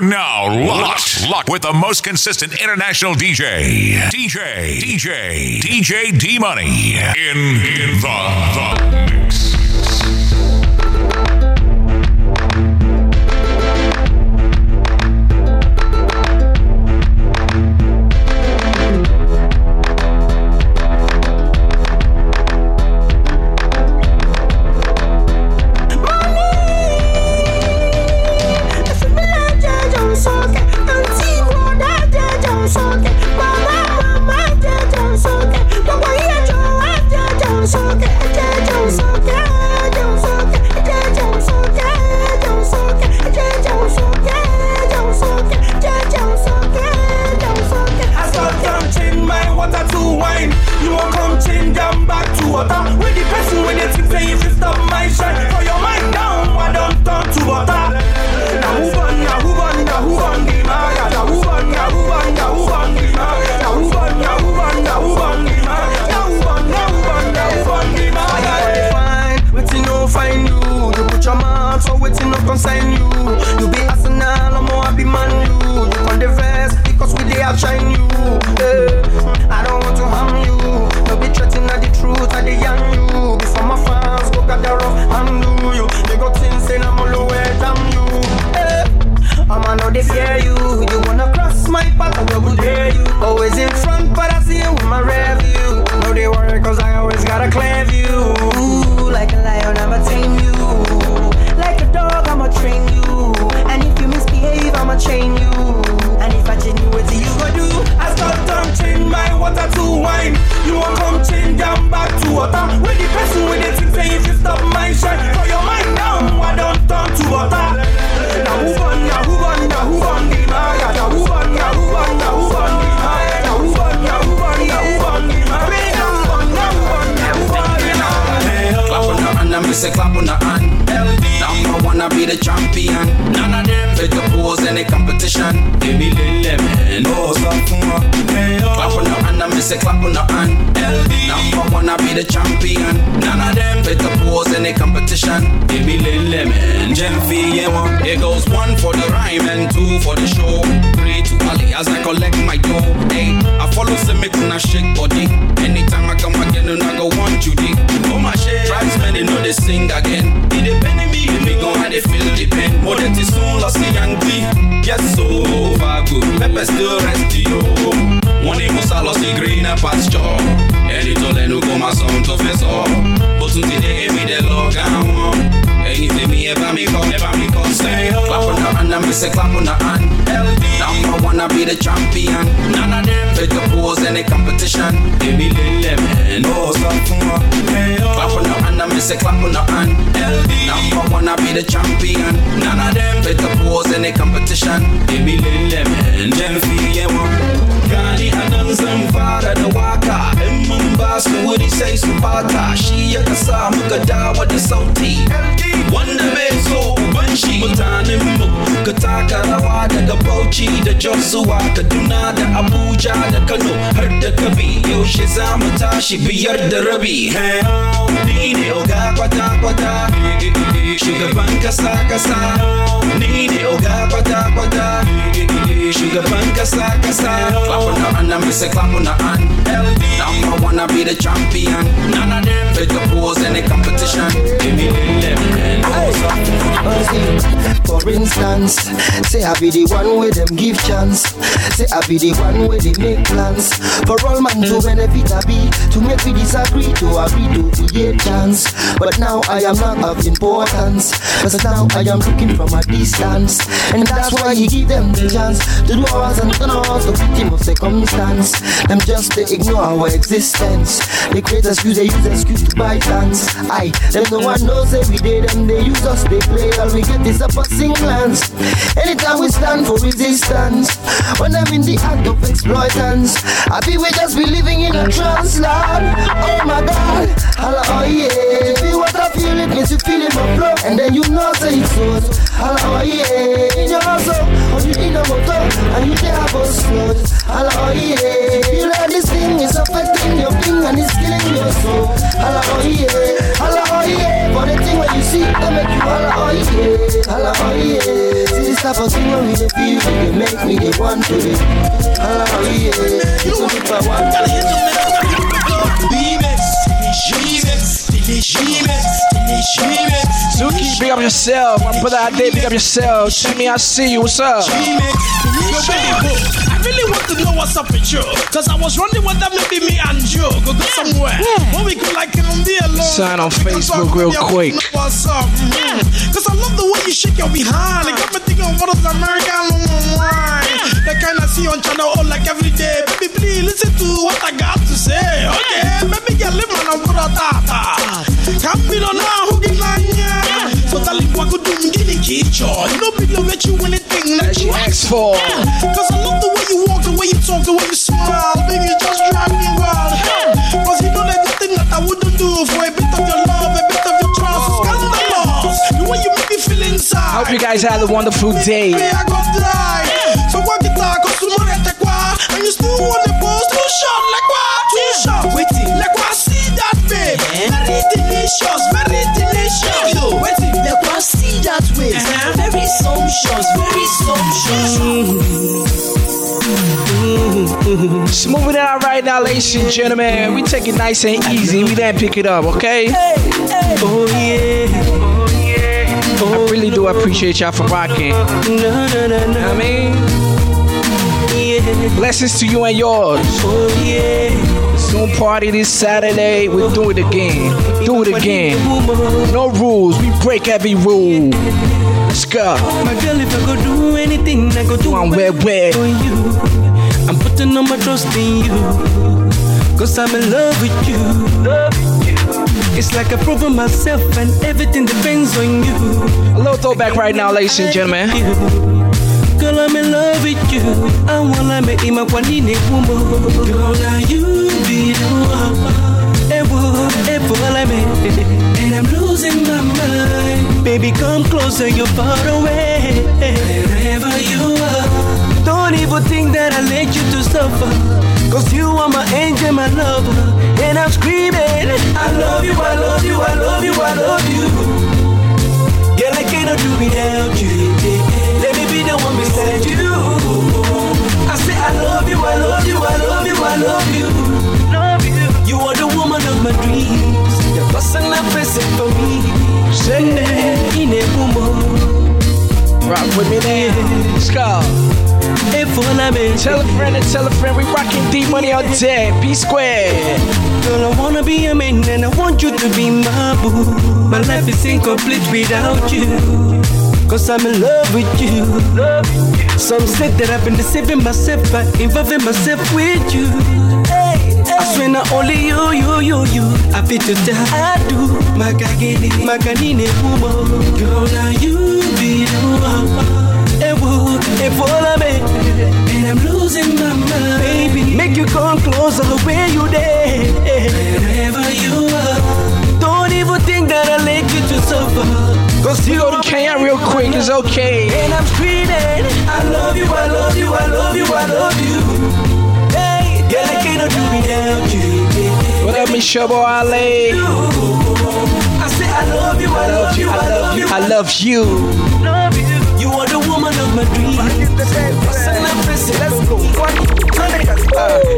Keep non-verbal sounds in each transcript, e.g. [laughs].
Now locked, locked with the most consistent international DJ, DJ, DJ, DJ D Money in, in the, the mix. Instance. Say I be the one with them give chance. Say I be the one with they make plans. For all man to benefit I be to make we disagree to agree to create chance. But now I am not of importance cause now I am looking from a distance. And that's why he give them the chance to do ours and turn us the victim of circumstance. Them just they ignore our existence. They create excuse they use excuse to buy plans I them no one knows every day them they use us they play. All we get is a passing glance anytime we stand for resistance when I'm in the act of exploitance I be we just be living in a trance land. Oh my god hello oh yeah. Feel what I feel it means you feel it my flow and then you know say it's so hello oh yeah. In your muscle or oh, you in a motor and you can have a float hello oh yeah. Feel like this thing is affecting your thing and it's killing your soul. Hello oh yeah. Hello oh yeah. For the thing when you see that make you hello oh yeah. Hello oh yeah type of thing when we dey feel, dey make me dey want to dey. Oh yeah, so if I want to Remix, remix, remix, remix. Zuki, big up yourself. My brother Ade, big up yourself. Timmy, I see you. What's up? I really want to know what's up with you. Cause I was wondering whether maybe me and you could go somewhere. Where we could like, you know, be alone. Sign on Facebook real quick. What's up? Mm. Cause I love the way you shake your behind. It got me thinking of what is American wine. The kind I see on channel all like every day. Baby, please listen to what I got to say. Okay, baby, get live man, I'm gonna tata. Campino na. So tell you what could do me get kicho. You know, people bet you anything that you asked for. Cause I love the way you walk, the way you talk, the way you smile. Baby, you just drive me wild. Cause you know that the thing that I wouldn't do for a bit of your love, a bit of your trust. Scandalous. The way you make me feel inside. Hope you guys had a wonderful day. Baby, I got die. So what you talk, cause tomorrow te qua. And you still want the post too short, like what? Too short. Waiting, like what? See that, babe. Very delicious, very delicious. Yo, waiting, like what? See that way. Uh-huh. Very sumptuous, very sumptuous. Smoothing it out right now, ladies and gentlemen. We take it nice and easy. We then pick it up, okay? Oh, oh yeah, I really do appreciate y'all for rocking. no no no no, I mean, yeah, blessings to you and yours. Oh, Soon party this Saturday. We do it again. Do it again. No rules. We break every rule. Let's go. my girl, if I go do anything, I go do where where. for you. I'm putting all my trust in you, cause I'm in love with you. It's like I've proven myself, and everything depends on you. A little throwback right now, ladies and gentlemen. Girl, I'm in love with you. I wanna make him a kwanine kumbo. Girl, now you be the one. Ewo, ewo, I And I'm losing my mind. Baby, come closer, you're far away. Wherever you are. Don't even think that I let you to suffer. Cause you are my angel, my lover. And I'm screaming, I love you, I love you, I love you, I love you. Girl, I cannot do without you. I love you, I love you, I love you, I love you. Love you. You are the woman of my dreams. The person I'm facing for me. Send in a woman. Rock with me there. Let's go. If all I'm in, Tell a friend and tell a friend. We rocking D money on deck. P-Square. Girl, I wanna be a man and I want you to be my boo. My life is incomplete without you. Cause I'm in love with you. Some said that I've been deceiving myself by involving myself with you. I swear not only you, you, you, you. I feel to tell I do. Makagini, makanine kumo. Girl, now you be the one. Ewo, ewo, me. And I'm losing my mind. Baby, make you come closer where you there. Wherever you are. Don't even think that I let you to suffer. Cause you Go to Kenya real quick. It's okay. and I'm screaming, I love you, I love you, I love you, I love you. Hey, girl, I cannot do without you. What up, Michelle Ali? I say I love you, I love you, I love you, I love you. love you. You are the woman of my dreams. Let's go.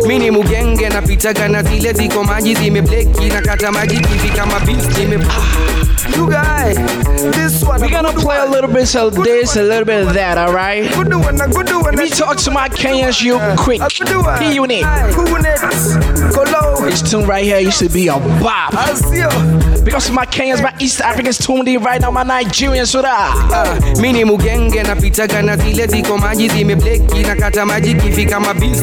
Mini mugenge napitaga na zile ziko maji zimebleki na kata maji hivi kama beans nime ah, You guys, this one We're gonna play a little bit of this, a little bit of that, alright? good one, a good one. Let me talk to my Kenyans real quick. P unit. Who next? Kolo. This tune right here used to be a bop. I'll see you. Because my Kenyans, my East Africans tuned in right now, my Nigerians, so that. Ah. mini mugenge napitaga na zile ziko maji zimebleki na kata maji kifi kama beans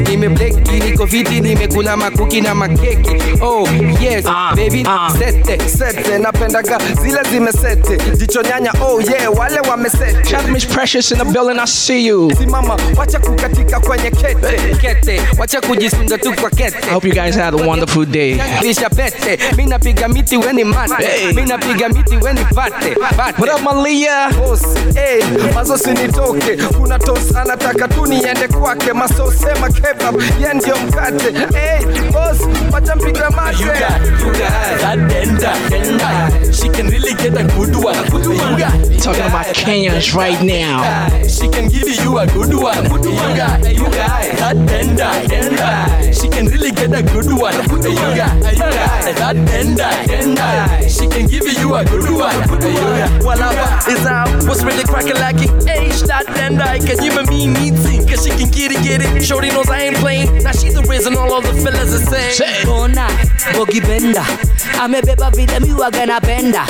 nimebleki niko fiti nimekula makuki na makeki oh yes Ah, baby ah. sete sete napendaga zile zimesete jicho nyanya oh yeah wale wamesete Shout out to Miss Precious in the building, I see you. simama wacha kukatika kwenye kete kete wacha kujisunda tu kwa I hope you guys had a wonderful day. lisha pete mi napiga miti weni mate Hey. mi napiga miti weni pate pate What up, Malia? Boss, hey, mazo si nitoke kuna tos anataka tu niende kwake masosema kebab ye ndio mkate hey, boss wacha mpiga mate You eh? got, you got that denda, denda. She can really get a good one. You got, you Talking got about Kenyans right now. She can give you a good one. You got, you got that denda, denda. She can really get a good one. You got, you got that denda, denda. She can give you a good one. You got. Walaba is out. What's really cracking like it? Age that then I can even me meeting. Cause she can get it, get it. Shorty knows I ain't playing. Now she's the reason all of the fellas are saying. Bona Bogi Benda amebeba vile miwaga napenda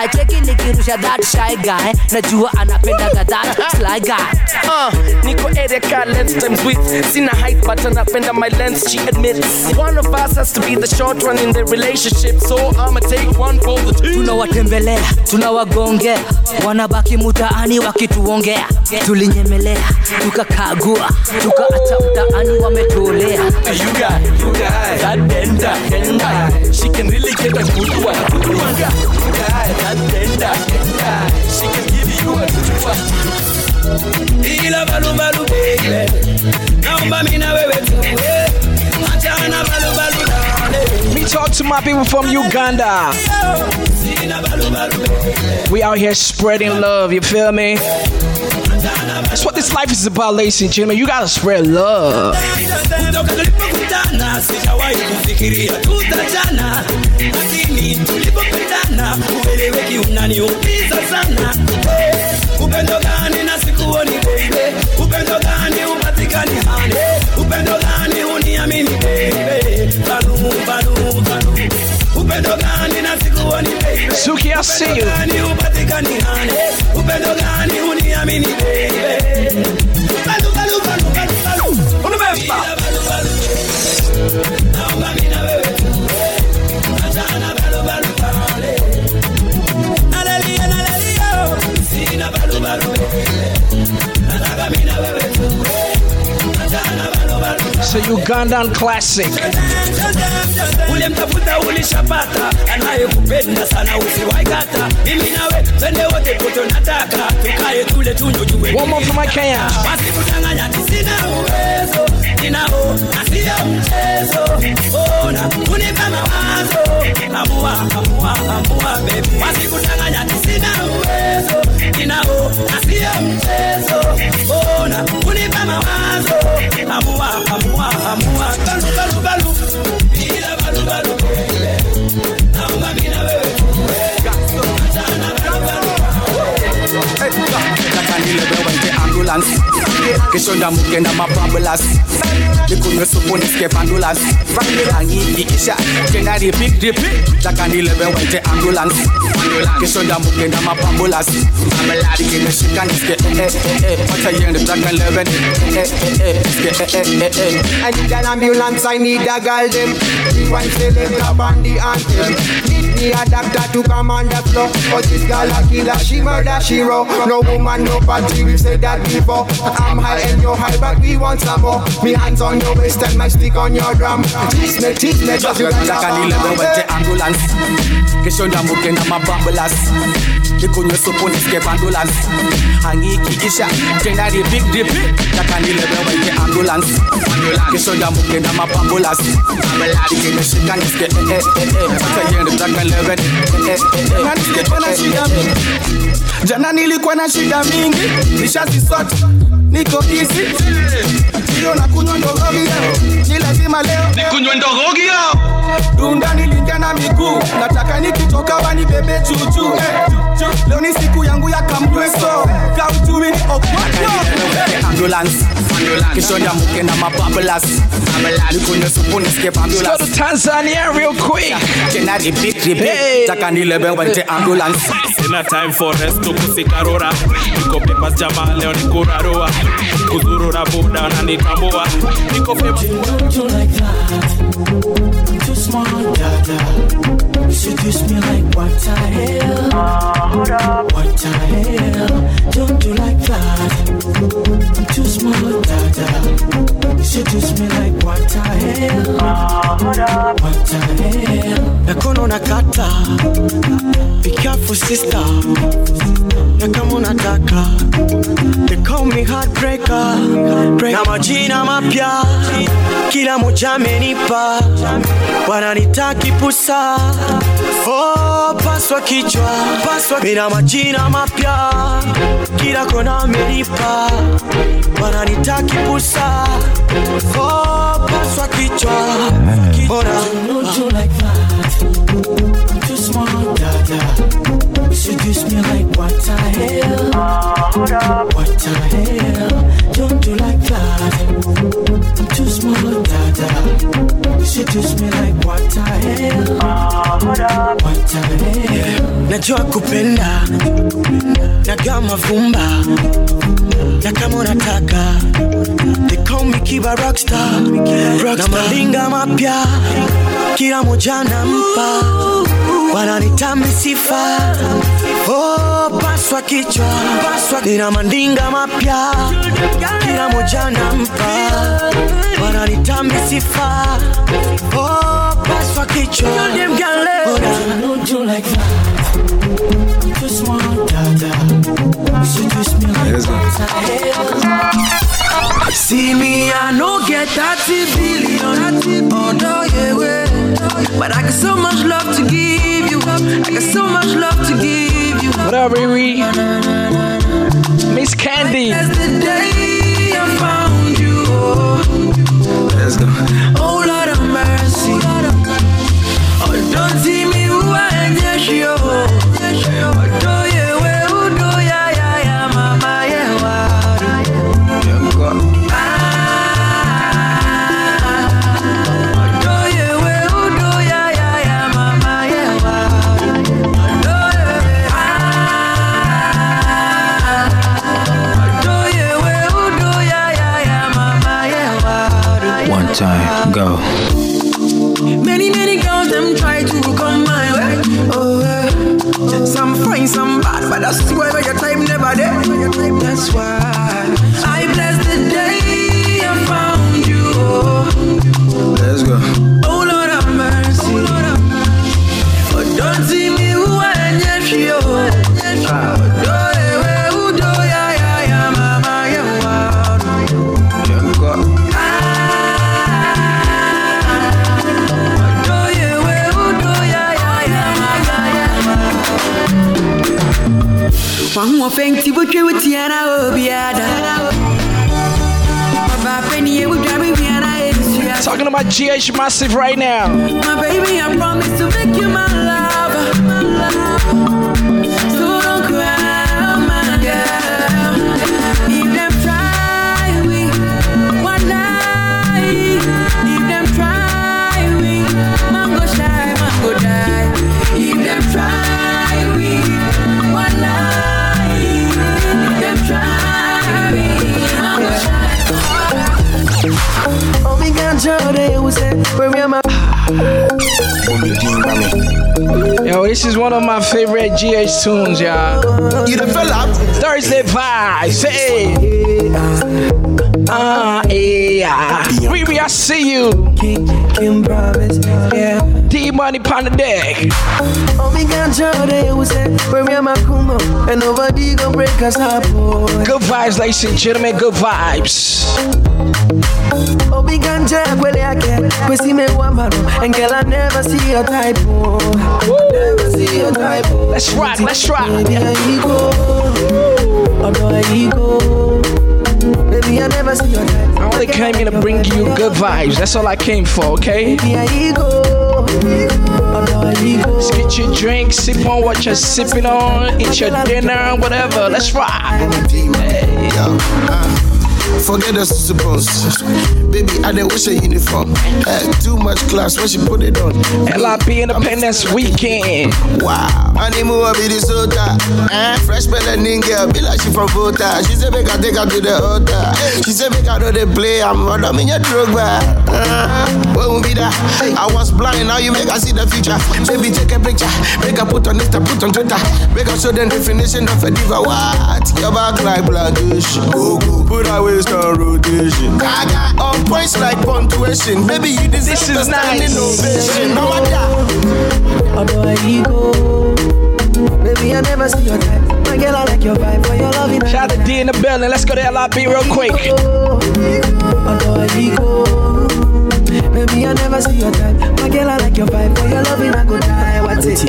acheki nikirusha that shy guy najua anapendaga that sly guy Uh, Nico area car lens times width. Seen a height, but napenda my lens, she admits. One of us has to be the short one in the relationship, so I'ma take one for the team. tunawatembelea tunawagongea wanabaki mutaani wakituongea tulinyemelea tukakagua tukaacha mtaani wametolea You got, you got that denda, denda. She can really get a good one. You got, you got denda, denda. She can give you a Me to my people from Uganda. We out here spreading love, you feel me? That's what this life is about, ladies and gentlemen. You gotta spread love. Suki, I see you. Ugandan classic. ulimtafuta ulishapata anayekupenda sana usiwaigata mimi nawe twende wote poto nataka tukae tule tunyojue One more for my Kenyans. wasikudanganya sina uwezo ninao na sio mchezo. Ona unipa mawazo. Amua amua amua bebi wasikudanganya sina uwezo ninao na sio mchezo ona unipa mawazo. Amua amua amua. Balu balu balu bila balu balu. Naomba mimi na wewe. Achana balu balu kanilebewente ambulance kesho ndamugenda mabambulas likunywe supu niske vandulas angiikisha tena repeat repeat. Takanilebewente ambulance. Kesho ndamugenda mabambulas ikinishika niske eh eh eh eh. Wacha yende takanleven eh eh eh eh niske eh eh eh eh. I need an ambulance, I need a girl. One selector on the anthem. Me a doctor to come on the floor. But this girl a killer, she murder, she raw. No woman, no party, we said that before. I'm high and you're high, but we want some more. Me hands on your waist and my stick on your drum. Teach me, teach me, just you takanilebewente ambulance. Kesho ndamugenda mabambulas likunywe supu niske vandulas angiikikisha tena repeat repeat takanilebewente ambulance. Kesho ndamugenda mabambulas ikinishika niske eh eh eh eh wacha yende takanleven eh eh eh eh. Niske Nilikuwa na shida mingi. jana nilikuwa na shida mingi nishazisota niko easy hiyo na kunywa ndogogio ni lazima leo. Nikunywe ndogogio. dunda nilingia na miguu. Nataka nikitoka wanibebe chuchu. Eh, chu- leo ni siku yangu ya kamweso kautumi ni okwayo ambulance. Kesho ndamugenda mabambulas likunywe supu niske Let's go to Tanzania real quick. tena repeat repeat. Takanilebewente ambulance sina time for rest kusikarura niko pepas jama leo ni kurarua. Kuzurura buda na nitambua. Niko pepas Too smart, dada. Seduce me like what the hell? Uh, hold up. What the hell? Don't do like that? I'm too smart, dada. Seduce me like what the hell? Uh, hold up. What the hell? Nakono nakata. Be careful, sister. Na kama unataka breaker na majina mapya kila moja amenipa wananitaki pusa. Oh, paswa kichwa paswa mina majina mapya. Kila kona amenipa. Wananitaki pusa. Oh, paswa kichwa. Bora. Too small, dada. Seduce me like what the hell? What the hell? Don't do like that. I'm too small, dada. Seduce me like what the hell? What the hell? najua kupenda nagaa mavumba na kama unataka they call me kiba rockstar na malinga mapya kila moja nampa wananitambi sifa oh, paswa kichwa nina mandinga mapya kila moja nampa wananitambi sifa. Oh, paswa kichwa Don't that. Too dada. Seduce me like what? See me, I no get 30 billion. Oh no, yeah, way. But I got so much love to give you. I got so much love to give you. What up, Riri? Miss Candy. That's the day I found you. Let's go. Go. Many, many girls them try to come my way. Oh, yeah. some fine, some bad, but I swear your time never there. That's why I bless Fenti butwe wutiana obiada Papa penny would Talking about GH Massive right now. My baby, I promise to make you my where me am I? Yo, this is one of my favorite GH tunes, y'all. You the fella? Thursday vibes, hey. Ah, yeah. Riri, I see you. Kim yeah. D money on the deck. Oh, me got your day, we say, where me am I come and nobody gon' break us up. Good vibes, ladies and gentlemen, good vibes. Obi ganja kwele yake Kwesi me wambaro And girl I never see your type oh. Never see your type oh. Let's rock, let's rock. Baby I ego Oh no I ego Baby I never see your type I only came here to bring you good vibes. That's all I came for, okay? Baby I ego no I ego Let's get your drink, sip on what you're sipping on, eat your dinner, whatever. Let's rock. Hey. Yo, uh, Forget the suppose. Baby, I didn't wish a uniform. Uh, too much class when she put it on. LIP Independence Weekend. Wow. Honeymoon will be the soda. Eh? Fresh melanin girl, be like she from Volta. She said, make I take her to the altar. She said, make I know they play. I'm running in your drug bar. Uh, what will be that? I was blind, now you make I see the future. Baby, take a picture. Make I put on Insta, put on Twitter. Make I show them definition of a diva. What? Your back like blackish. Go, go. Put her waist on rotation. Gaga. On points like punctuation. Baby, you deserve This is a standing nice. ovation. No matter. Oh no I ego oh. Baby, I never see your type. My girl, I like your vibe for your loving. Shout out to D in the building. Let's go to LIB real oh. quick. Although I ego. Oh. Baby, I never see your type. Girl, I like your vibe for your loving. I go die. What's it?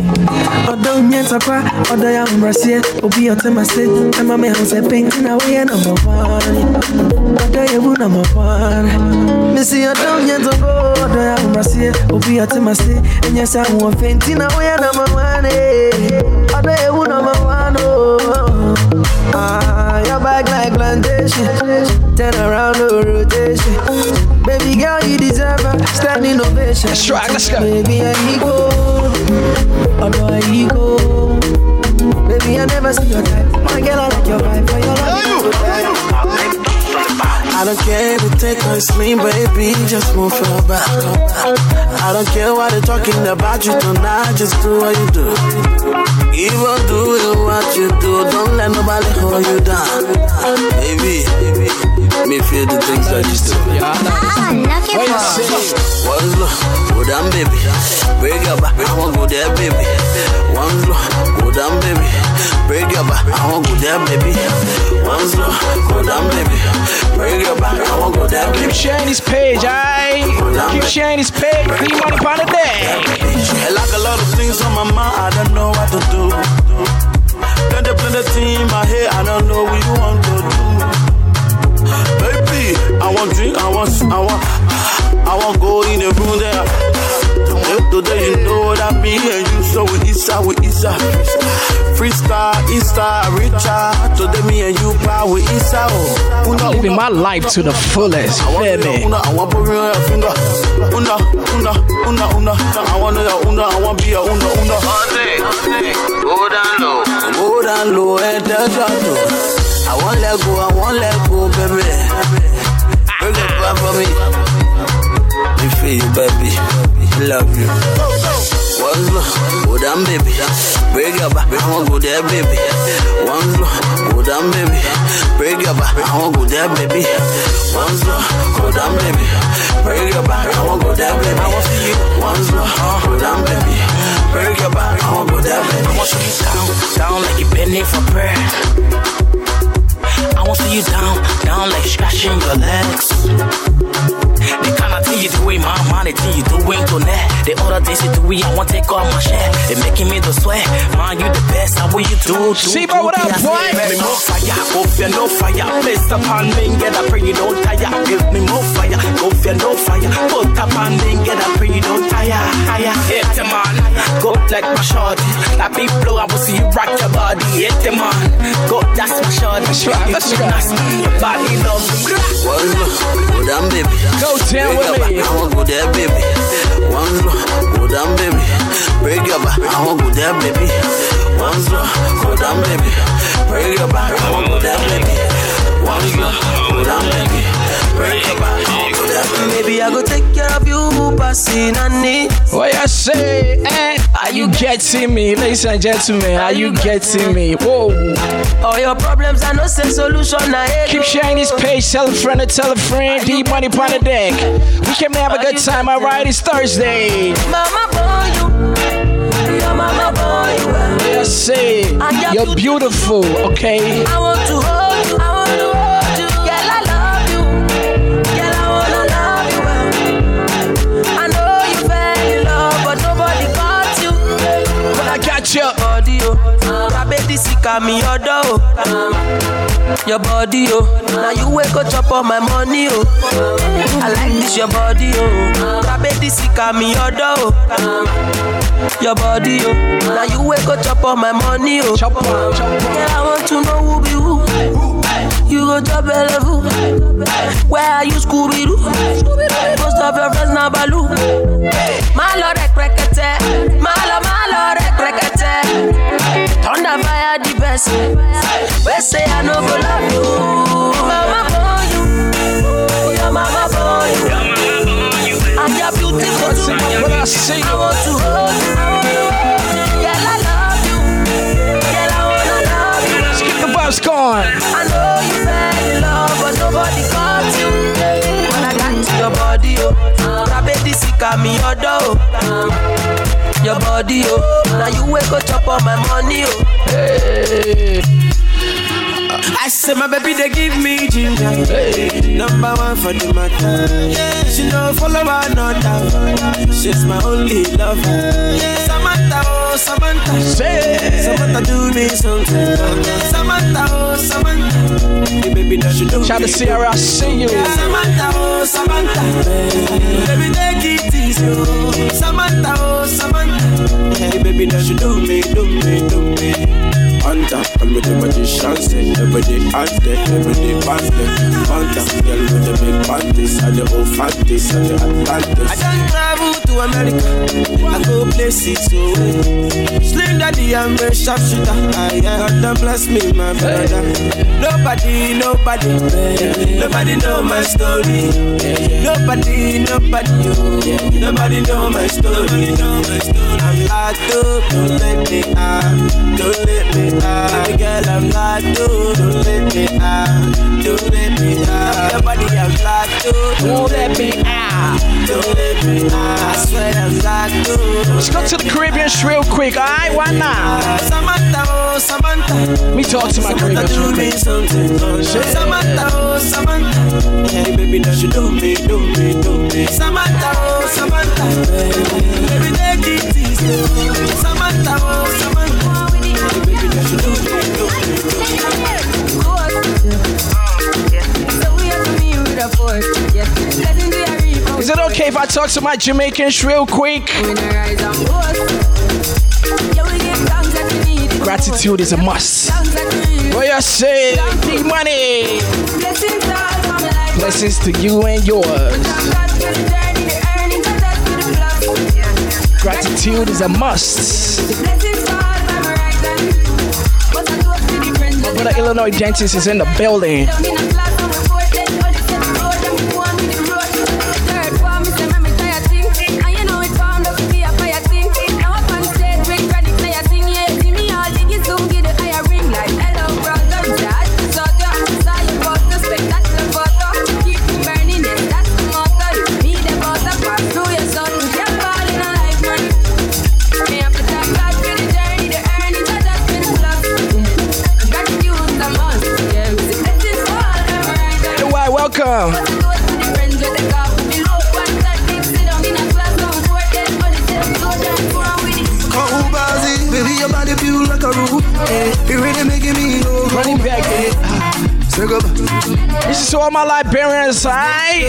Although nyenta kwa, although ya umrasie, obi yote mase. Kama me house painting away ya number one. Although you number one. Me see although nyenta go, although ya umrasie, obi yote mase. Enya sa uwa painting away ya number one. eh. Although you number one. Oh. Ah, your back like plantation. Turn around, no rotation. Baby girl, you deserve a standing ovation. Let's try, let's go. Baby, I ego. Although I ego. Baby, I never see your type. My girl, I like your vibe. For your love, I don't care if it take or slim, baby, just move your back. I don't care what they're talking about you tonight, just do what you do. Even do what you do, don't let nobody hold you down. Baby, me feel the things I used to. One look, go down, baby. Break your back, I wanna go there, baby. One look, go down, baby. Break your back, I wanna go there, baby. One look, go down, baby. Break your back, I wanna go there, baby. Keep sharing this page, alright? Keep sharing this page. D money pound a day. I like a lot of things on my mind, I don't know what to do. Plenty, plenty thing in my head, I don't know what you want to do. Baby, I want drink, I want, I want, I want go in the room there. Today, today you know that me and you, so we Isa, we Isa. Freestyle, Insta, Richard. Today me and you, pal, we Isa. Oh, Una, Living my life to the fullest. I want me? una, I want put me your finger. Una, una, una, una. I want your una, I want be a una, una. Go down low, go down low, eh, and that's low. I want let go, I want let go, baby. Break it back for me. Me feel you, baby. Love you. One look, go down, baby. Break your back, I want go there, baby. One look, go down, baby. Break your back, I want go there, baby. One look, go down, baby. Break your back, I want go there, baby. I want to see you. One look, go down, baby. Break your back, I want go there, baby. I want you down, down like you been for prayer. I want to see you down, down like scratching your legs. The kind of thing you do with my money, thing you doing to net. The other things you do, with, I want take all my share. They making me the sweat, man, you the best. How will you do? do See, do, but what do, up, I boy? say, Give me more fire, go fear no fire. Place upon me, get a pray you don't tire. Give me more fire, go fear no fire. Put up on me, get a pray you don't tire. Higher, hit the man, go like my shorty. Like big blow, I will see you rock your body. Hit the man, go that's my shorty. That's right, that's right. Your body love me. One look, go down, baby. Go down Break with your back, me. I want go there, baby. One look, go down, baby. Break your back, I want go there, baby. One look, go down, baby. Break your back, I want go there, baby. One look, go down, baby. Break your back, I want go there, baby. Baby, I go take care of you, passing and need. What you say? Eh? Are you getting me? Ladies and gentlemen, are you getting me? Whoa. All your problems, I no say solution. I Keep sharing this page. Tell a friend tell a friend. D money on the deck. We came to have a good time, alright? It's Thursday. Mama boy, you. Your mama boy, you. Yes, say. You're beautiful, okay? I want to Sika mi odo, oh. Your body, oh. Now you wake up chop all my money, oh. I like this your body, oh. Rabedi sika mi odo, oh. Your body, oh. Now you wake up chop all my money, oh. Chop chop. Girl, I want to know who be who. You go drop a level. Where are you, Scooby Doo? Most of your friends now Baloo. Malo rek rekete. Malo malo rek rekete. Thunder fire the best. We say I no go love you. Mama boy you. Oh, Your mama boy you. And you're beautiful too. When I see I you, want to hold you. I want to hold you. Girl, I love you. Girl, I wanna love you. let's keep the vibes going. I know you fell in love, but nobody got you. When I got to your body, oh, Rabedi sika mi odo, oh. Your body, oh, Now you wake up chop all my money, oh. Hey. I say my baby they give me ginger. Number one for the matter. She no follow another. She's my only lover. Samantha, oh Samantha, Samantha do me something. Samantha, oh Samantha, hey, baby do. Shout out to Sierra, I see you. Samantha, oh Samantha, baby take it easy, oh. Samantha, oh Samantha, hey baby that you do me, do me, do me. Hunter, call me the magician, say every eh. day out there, every eh. day past there. Eh. Hunter, girl with the big panties, and the old fanties, and the Atlantis. I done travel to America, I go places oh, so Slim daddy, I'm a sharpshooter. I ah, God done bless me, my brother. Nobody, nobody, nobody know my story. Nobody, nobody, oh. nobody know my story. I'm locked up, don't let me out, don't let me Baby girl, I'm up, don't let me out, don't let me out. Your body, I'm up, Don't let me out. don't let me out. I swear I'm locked up. Let's go to the Caribbeans real quick, alright? Why not? Samantha, oh Samantha. Me talk to my Caribbeans real me quick. oh, Samantha, oh Samantha. Hey baby, that you do me, do me, do me. Samantha, oh Samantha. Baby, take it easy. Samantha, oh Samantha. Is it okay if I talk to my Jamaicans real quick? Gratitude is a must. What you say? D money. Blessings to you and yours. Gratitude is a must. Brother Illinois dentist is in the building. Your body feel like a roof. Eh, It really making me go Running back. Eh? Eh, say. This is all my Liberians, alright?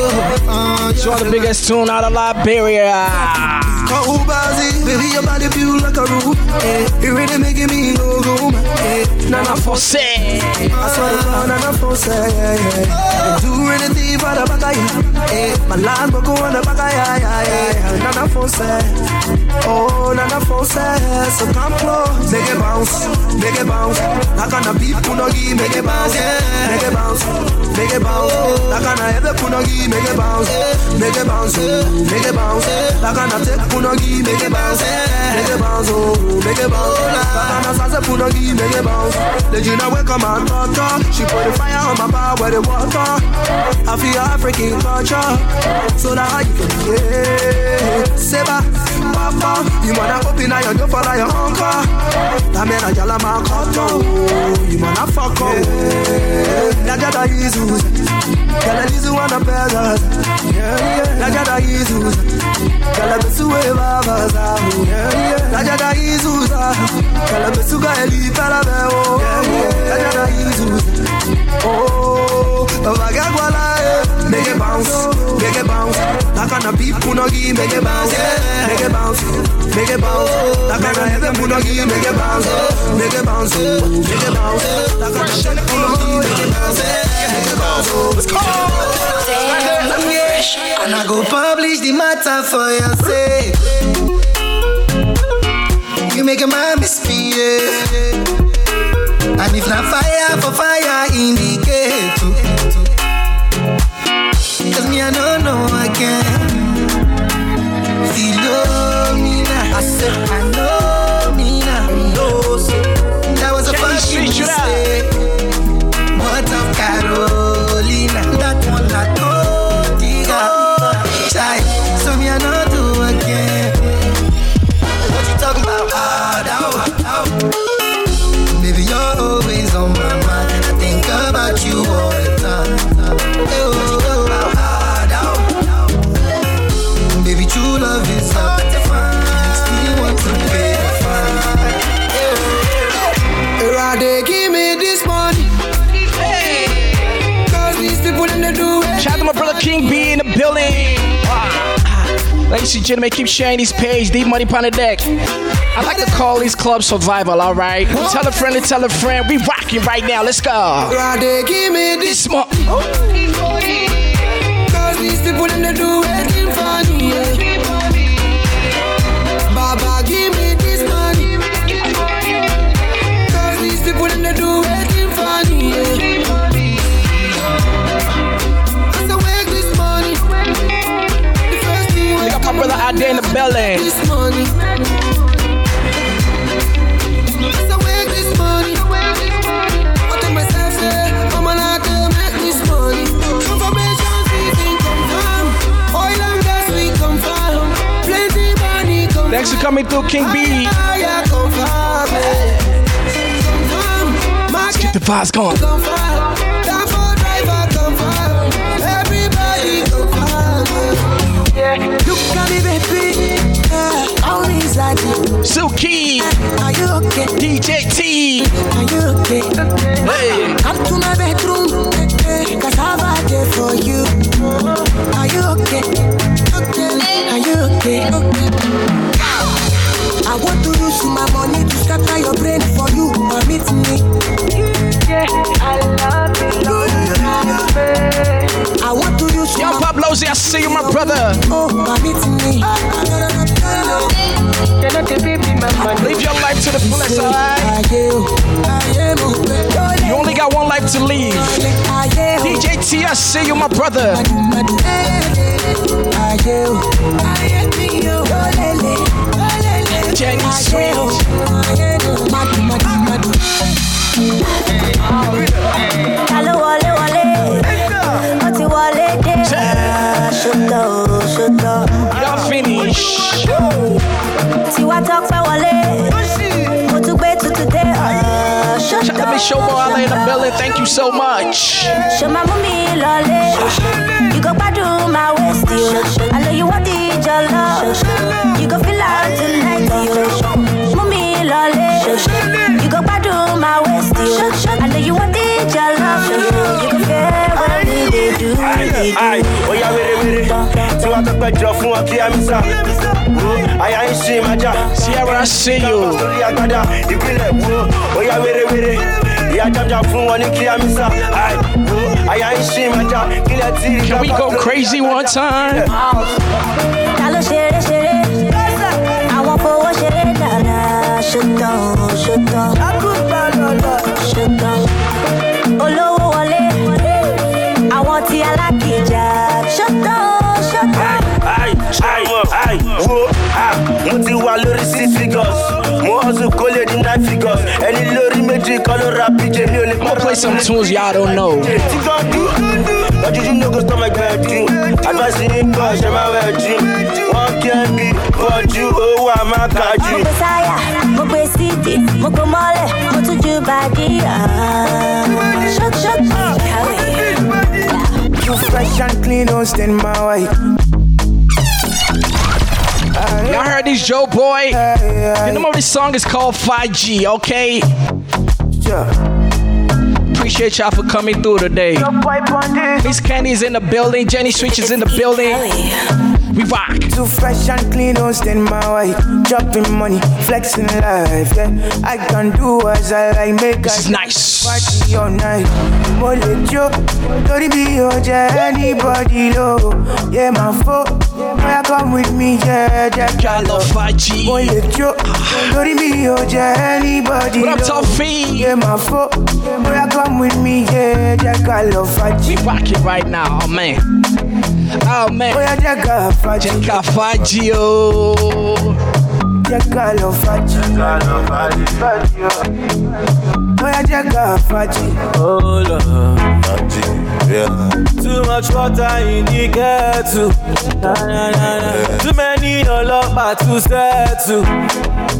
It's uh, all the biggest tune out of Liberia. Cold Bazzi, baby, your body feel like a roof. Eh, It really making me go go. Eh, Nana for say. I swear to God, Nana yeah, yeah. Do anything for the back of ya. Eh, my last book on the back of ya, yeah, yeah, yeah. Nana for say, oh, Nana for say, so come close, make it bounce, make it bounce. Like on the people no give, make it bounce, make it bounce, make it bounce. Like on the every punagi, make it bounce, make it bounce, make it bounce. Like on the take punagi, make it bounce, make it bounce, oh, make it bounce. On the salsa punagi, make it bounce. The Gina will come and touch She put the fire on my bar where the water. I feel African culture, so that you can yeah. Seba, papa, you wanna open your door for your uncle. That man a jala ma koto, you wanna fuck up. La jada Jesus, kala lizu wana pesa. Jada Jesus, kala besu e baba zamu. La jada Jesus, kala besu ga eli pala beo. La jada Jesus, baga gwala e, make it bounce, make it bounce. That kind of people no give, make it bounce, make it bounce, make it bounce. That kind of heaven people no give, make it bounce, make it bounce, make it bounce. That kind of people no give, make it bounce, make it bounce. Let's go. And I go publish the matter for your sake. You make a man misbehave. And if not fire for fire, indicate. Cause me, I don't know again. Philomena, I said, I know me now. No, so that was a Can fucking mistake. Ladies and gentlemen, keep sharing this page. D money Pound the Deck. I like to call these clubs survival, all right? Tell a friend to tell a friend. We rocking right now. Let's go. They give me this small. Cause these people in the do there in the building. this money. As I this money, I tell myself, say, I'm gonna make this money. Information seeking confirm, oil and gas we confirm, plenty money confirm. Thanks for coming through, King B. Yeah, confirm. Confirm, Let's get the vibes going. That? Silky. Are you okay? DJ T. Are you okay? Hey. Come to my bedroom, cause I've a day for you. Are you okay? Okay. Are you okay? Okay. I want to use my money to scatter your brain for you. Permit me. Yeah, I love you. I want to use Yo, my Pablo, I see you, my brother. Oh. Live your life to the fullest, alright? You only got one life to leave. DJ T, I see you, my brother. Jenny Sweet. Hello. Wọ́n ti wọlé dé. Ṣòtò ṣòtò. Finish. Tiwa tọpẹ́ wọlé. Mo tún gbé tuntun dé. Shout out to Miss Showboy all in the building. Thank you so much. You go gbádùn my waist yo. I know you want the jollo. You go feel am tonight. You go gbádùn my waist yo. I know you want the jollo. You go feel oya were were tí wọ́n pẹ́jọ fún. Àyà ń ṣe you. Lórí agbada ìpínlẹ̀ wo, oya were were. Ìyá jájá fún wọn ní kí àyà ń ṣe. Kílẹ̀ tí Can we go crazy one time? Ta ló ṣeré ṣeré? Àwọn fowó ṣeré. Olówó wọlé. Àwọn tí alákìjà. Ṣùtàn ṣùtàn. Ai, ai, ai, wo, ah, mo ti wà lórí six figures. Mo hustle kó lè di nine figures. Ẹni lórí méjì kan ló ra PJ mi ò lè I'm play some tunes y'all don't know. Tí kan dú, no go stop my gbẹ̀dú. Advice yín kọ́ ṣe máa wẹ̀ jù. Wọ́n kí ẹ bí bọ́jú owó àmàkájú. Mo gbé sáyà, mo gbé sídì, mo gbó mọ́lẹ̀, mo tún ju bàdí. Ṣọ́k ṣọ́k kàwé. You fresh and clean, don't stand my way. Y'all heard this Joeboy? The name of this song is called 5G, okay? Appreciate y'all for coming through today. Miss Candy's in the building, Jenny Switch is in the building. We rock. Too fresh and clean, oh, don't stand my way. Dropping money, flexing life. Yeah, I can do as I like, make This is nice. Party all night. Mole Joe, Tori be your anybody low. Yeah, my foot. Where come with me, yeah. I love 5G. Mole Joe, Tori be your anybody What up, low. Toffee? Yeah, my foot. Where come with me, yeah. I love 5G. We rocking right now, oh man. Oh man. Oya Jack, I 5G. Check out 5G, oh. Jack, I love 5G. Jack, I love 5G. Oya Jack, I 5G. Oh Lord, yeah. Too much water in the kettle. Na, na, na, na. Too many ọlọ́pàá to settle.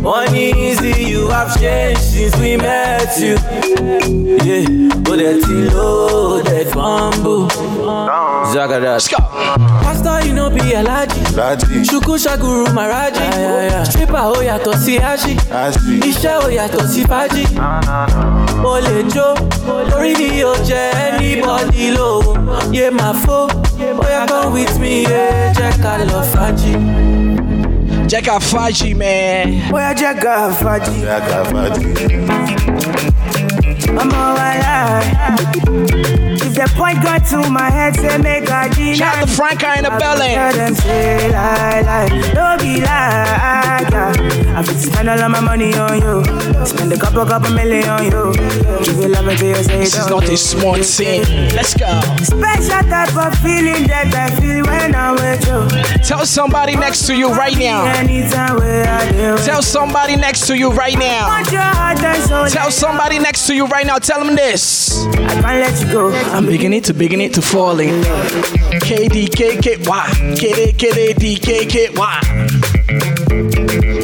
Money easy, you have changed since we met you. Yeah, but that low, that bamboo. Zagada. Let's go. Pastor, you know be a Alaji. Shuku Shaguru Maraji. Stripper, ó yàtọ̀ sí Ashi. Iṣẹ́ ó yàtọ̀ sí Fájì. Mo lè jó, lórí mi ò jẹ́ anybody lówó. Yé máa fó, bóyá come with me, yeah, jẹ́ ká lọ Fájì. Jẹ́ ká Fájì, man. Bóyá jẹ́ ká Fájì. Jẹ́ ká Fájì. ọmọ wàhálà. If the point got to my head, say make I deny. Shout out to Franca in the belly. I them say lie, lie, don't be lie. Yeah. I fit spend all of my money on you, spend a couple, couple million on you. Give you love until you say This is not a small scene. Let's go. Special type of feeling that I feel when I'm with you. Tell somebody next to you right now. Anytime where I do. Tell somebody next to you right now. Want your heart and soul. Tell somebody next to you right now. Tell them this. I can't let you go. I'm beginning to beginning to fall in love. KDKKY. KDKDKKY.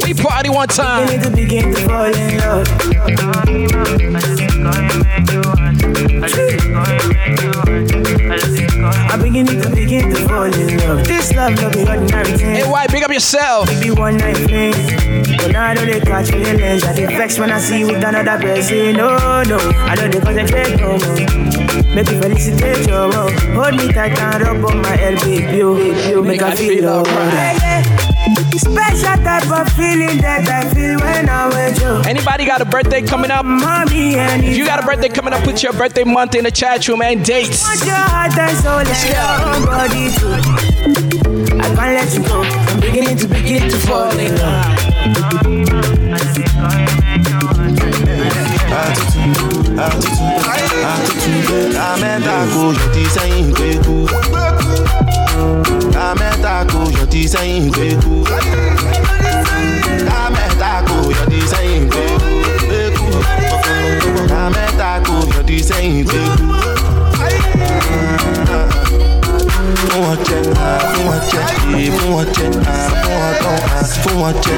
We party one time. Beginning to begin to fall in love. I'm beginning to begin to fall in love. This love no be ordinary thing. Hey, why? Big up yourself. Maybe one night fling. But now I don't they catch feelings. I get vexed when I see you with another person. No, no, I don't they no more. Make you felicitate your love. Hold me tight and rub on my elbow, baby. Make I feel alright. Special type of feeling that I feel when I'm with you. Anybody got a birthday coming up? Mommy, If you got a birthday coming up, put your birthday month in the chat room and dates. Want your heart and soul and your body too. I can't let you go. I'm beginning to begin to fall in love. Attitude, attitude, attitude. La mẹ́ta kò yọ ti sẹ́yìn pé kú. La mẹ́ta kò yọ ti sẹ́yìn pé kú. La kò yọ sẹ́yìn pé kú. La kò yọ sẹ́yìn pé kú. Fún wọn jẹ, ah, fún wọn jẹ, eh, fún wọn jẹ, ah, fún wọn fún wọn jẹ.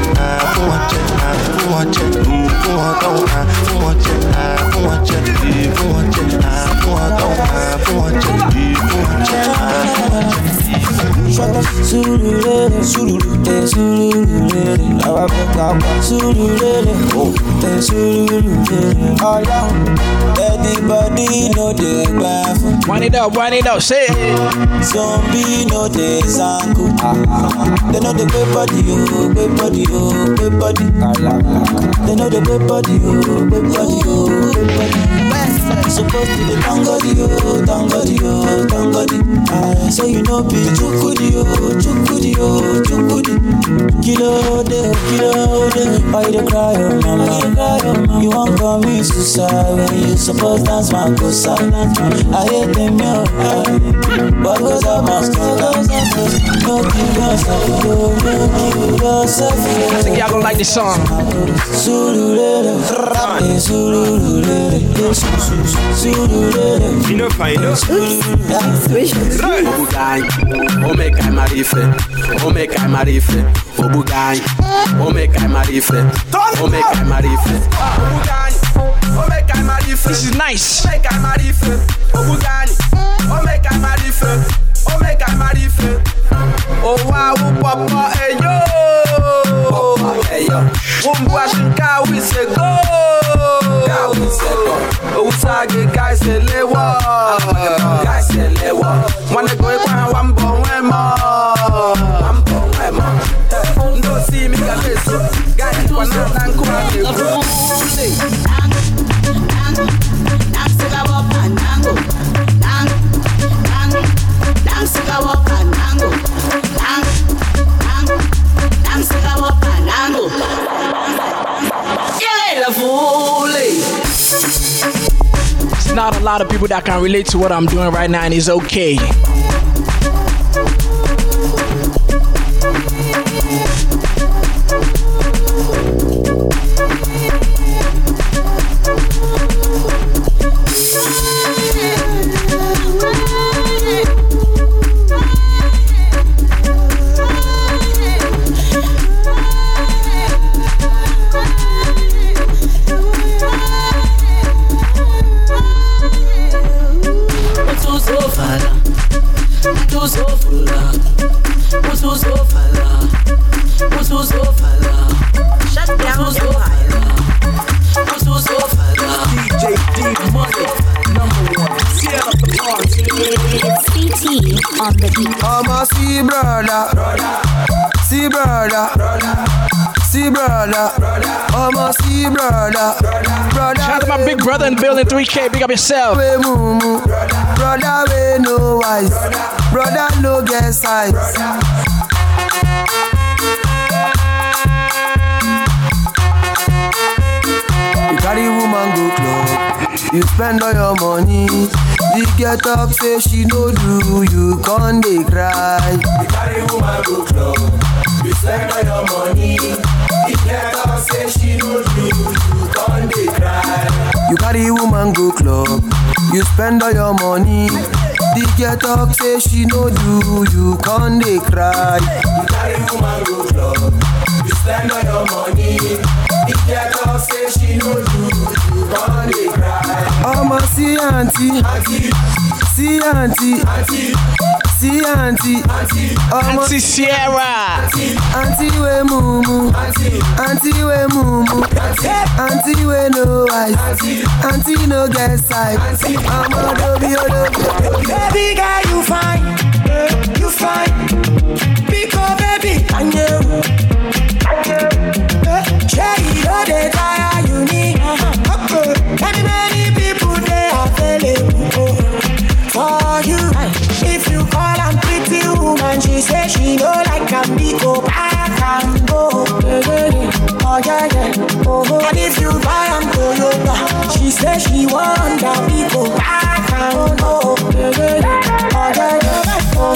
Surulere, ká pa. Surulere, ọlọ́run. Anybody no dey gbà. Wind it up, wind it up, say it. Zombie no dey zanku. They no dey gbé body o, gbé body o, gbé body. They no dey gbé body o, gbé body o, gbé body. You suppose to dey thank God o, thank God o, thank God. Ah, So you know be chukudi o, chukudi o, chukudi. Kilo de, kilo de. Why you dey cry o, mama? You wan commit suicide when you suppose dance makosa. I hate them yo, but cause I must go. No kill yourself, no, no kill yourself. I think y'all gonna like this song. You know, find out. Obugai, o make I marry fe. O make I marry fe. Obugai, o make I marry fe. O make I marry fe. Obugai, This is nice. O make I marry fe. Obugai, o make I marry fe. O make I marry fe. Oh wow, oh, papa, hey yo. Oh, papa, hey yo. Wumbwashin kawi se go. Go. Usage guys se. Guys se. Wanna go kwa wambo wema. Wambo wema. Ndo si mi kaleso. Guys wana nanku ake. Not a lot of people that can relate to what I'm doing right now, and it's okay. Brother in building, 3K. Big up yourself. Brother we no wise, brother no get size. You carry woman go club, you spend all your money. The girl talk say she no do, you con dey cry. You carry woman go club, you spend all your money. The girl talk say she no do, You carry woman go club, you spend all your money. The girl talk say she no do, you con dey cry. You carry woman go club, you spend all your money. The girl talk say she no do, you con dey cry. Ọmọ sí àǹtí, sí àǹtí, sí àǹtí, ọmọ Auntie Sierra. àǹtí wé mumu, àǹtí wé mumu, àǹtí wé no eyes, àǹtí no get sight, ọmọ dobi odobi. Baby girl, you fine, you fine. Pick up, baby, and you. Go back and go. Eh, eh, eh. Oh yeah yeah, oh, oh. And if you buy am Toyota, she say she want that we go back and go. Oh yeah yeah, oh. oh.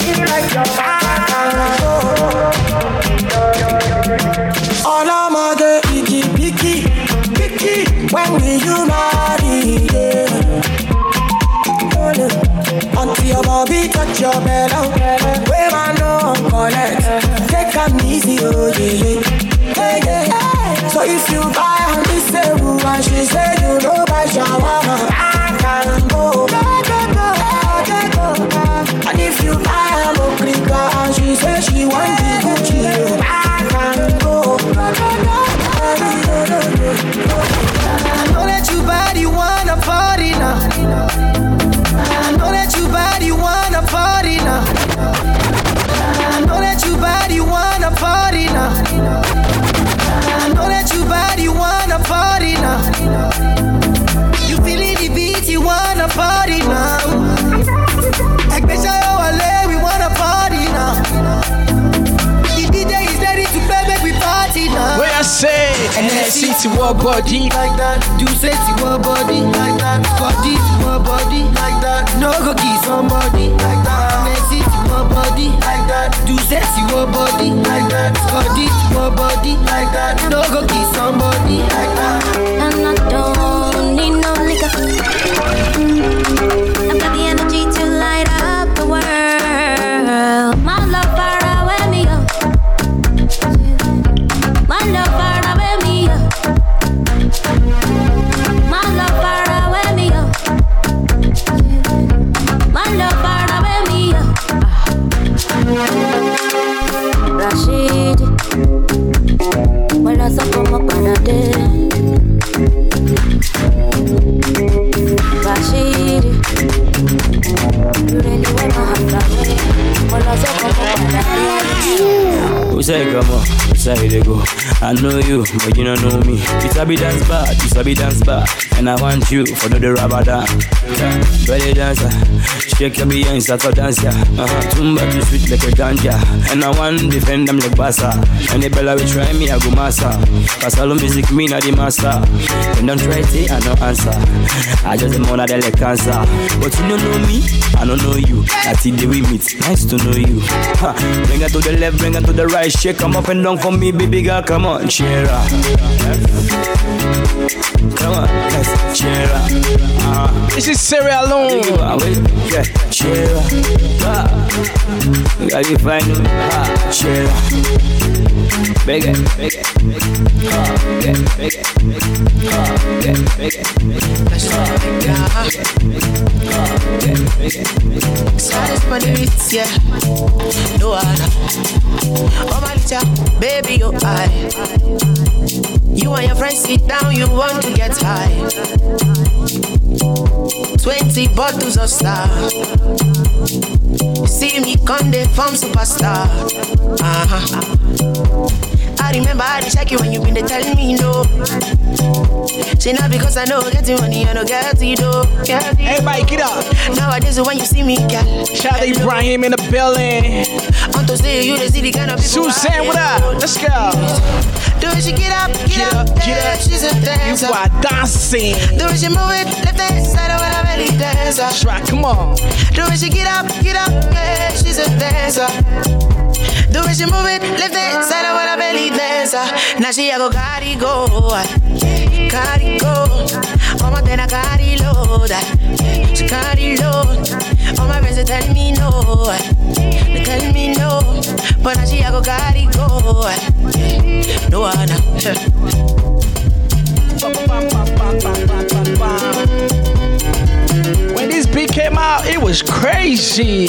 She like your back and go. ọlọ́mọdé igi píkì píkì when will you marry your body touch your belly wey man no collect take am easy oh yeah, yeah. Yeah, yeah. so if you buy am this say woman she say you no buy shawarma back and go and if you buy am okrika and she say she want the gucci oh, back and go. I know that you body wanna party now. Body wanna party now. I know that you body wanna party now. I know that you body wanna party now. You feeling the beat, you wanna party now. Especially Wale, we wanna party now. The DJ is ready to play, make we party now. Where I say, NSC to what body. like that. Do say to your body like that. Body to body like that. No go kiss somebody like that. Messy to your body like that. Do say to your body like that. Body to your body like that. No go kiss somebody like that. On? They go? I know you, but you don't know me. It's a sabi dance bad, a sabi dance bad, and I want you for the rubber dance. Belly dancer, shake your behind, start to dance ya. Uh-huh. Tumba to sweet like a ganja, and I want to defend them like bassa. And the bella will try me, I go massa. Cause all the music me not the master. And don't try it, I no answer. I just am on like cancer. But you don't know me, I don't know you. That's the way we meet. Nice to know you. Bring it to the left, bring it to the right. shake Shake 'em up and down for me, baby girl. Come on, cheer up. Come on, let's chill out. Uh, This is serial. Long. Yeah, chill out. You gotta find me. Uh, chill out. Big it, big it, big it. Uh, yeah, big it, big it. Uh, yeah, big it, big it. Let's talk about God. Uh, yeah, big it, big it. Saddest money with yeah. No other. Oh my little baby, you are. You and your friends sit down, you want to get high. Twenty bottles of star. See me come they form superstar. Uh-huh. I remember I dey check you when you been they telling me no. Say not because I know getting money, I know get it though. Everybody get up. Nowadays when you see me, girl. Shout out to Ibrahim in the building. On Thursday, you the the kind of people. Suzanne, what up? Let's go. Do it, she get up, get, up, get up. She's a dancer. You are dancing. Do it, she move it, left hand side oh, over the belly dancer. Right, come on. Do it, she get up, get up, yeah, she's a dancer. Do it, she move it, left hand side over the belly dancer. Now she a go carry go, carry go. Oh my then I carry load, she carry load. All my friends they tell me no, they tell me no, but now she a go carry go. No one. When this beat came out, it was crazy.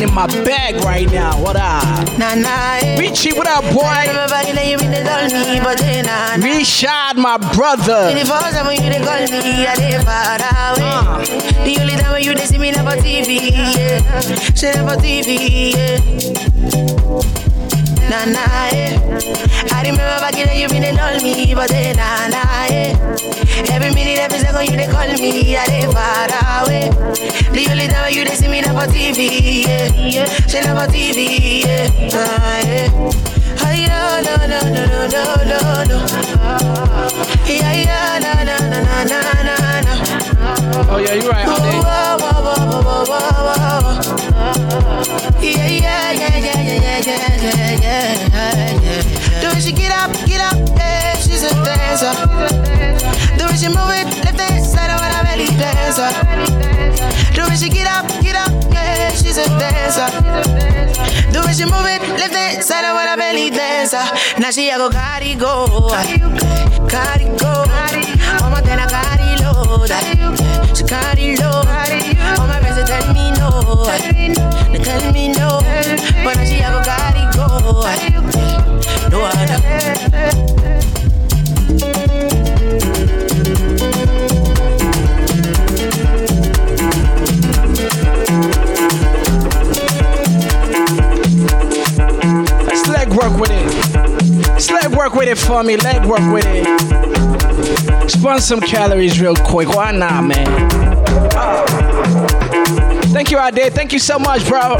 in my bag right now. What up? Nah, nah. Richie, what up, boy? Richard, my brother. Uh. Me Nah, nah, eh. I remember back then you been they call me, but then nah, nah, eh. Every minute, every second you they call me, I dey far away. The only time you they see me never TV, yeah. She never TV, yeah. Nah, yeah. Ay, yeah, no, no, no, no, no, no, no. Yeah, yeah, na, na, na, na, na, na, na. Oh, yeah, you're right. Whoa, whoa, whoa, whoa, whoa, whoa, whoa. Yeah, yeah, yeah, yeah, yeah, yeah, yeah, she get up, get up, yeah, she's a dancer. Do it, she move it, left hand side over the belly dancer. Uh. Now she a go carry go, uh. carry go. Oh my then I carry load, uh. she carry load. All my friends tell me no, they tell me no, but now she a go carry go, no other. Leg work with it for me. Leg work with it. Spun some calories real quick. Why not, man? Ah. Thank you, Ade. Thank you so much, bro.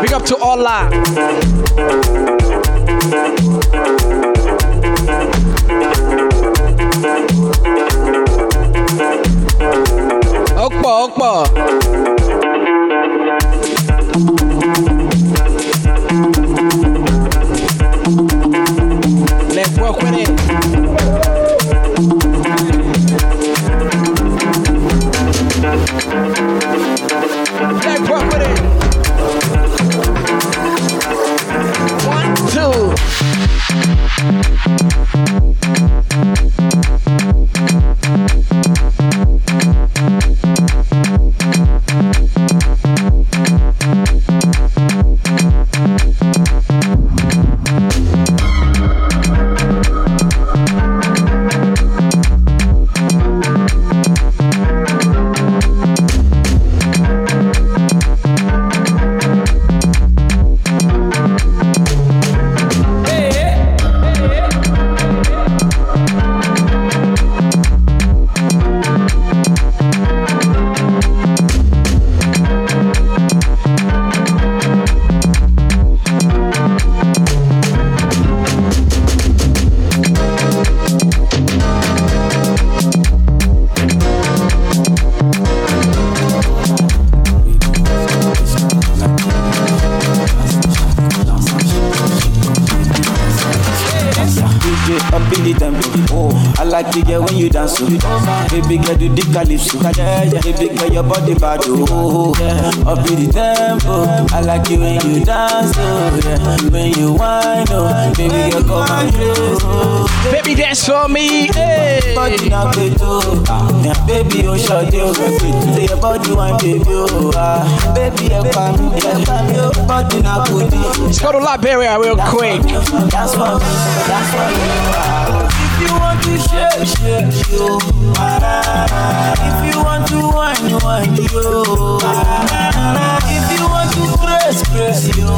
Big up to Ola. Oh. Up the tempo. I like it when you dance. Oh, yeah. When you whine. Oh, baby girl come and flow. Baby dance for me. Hey. Body na beto. Yeah, baby oh shawty oh. Say your body wine baby oh. Ah, baby help me, help me oh. Body na booty. Let's go to Liberia real quick. That's for me, that's for me. Ah, If you want to shake, shake. Ah, If you want to wine, wine. Ah, If you want to press, press you.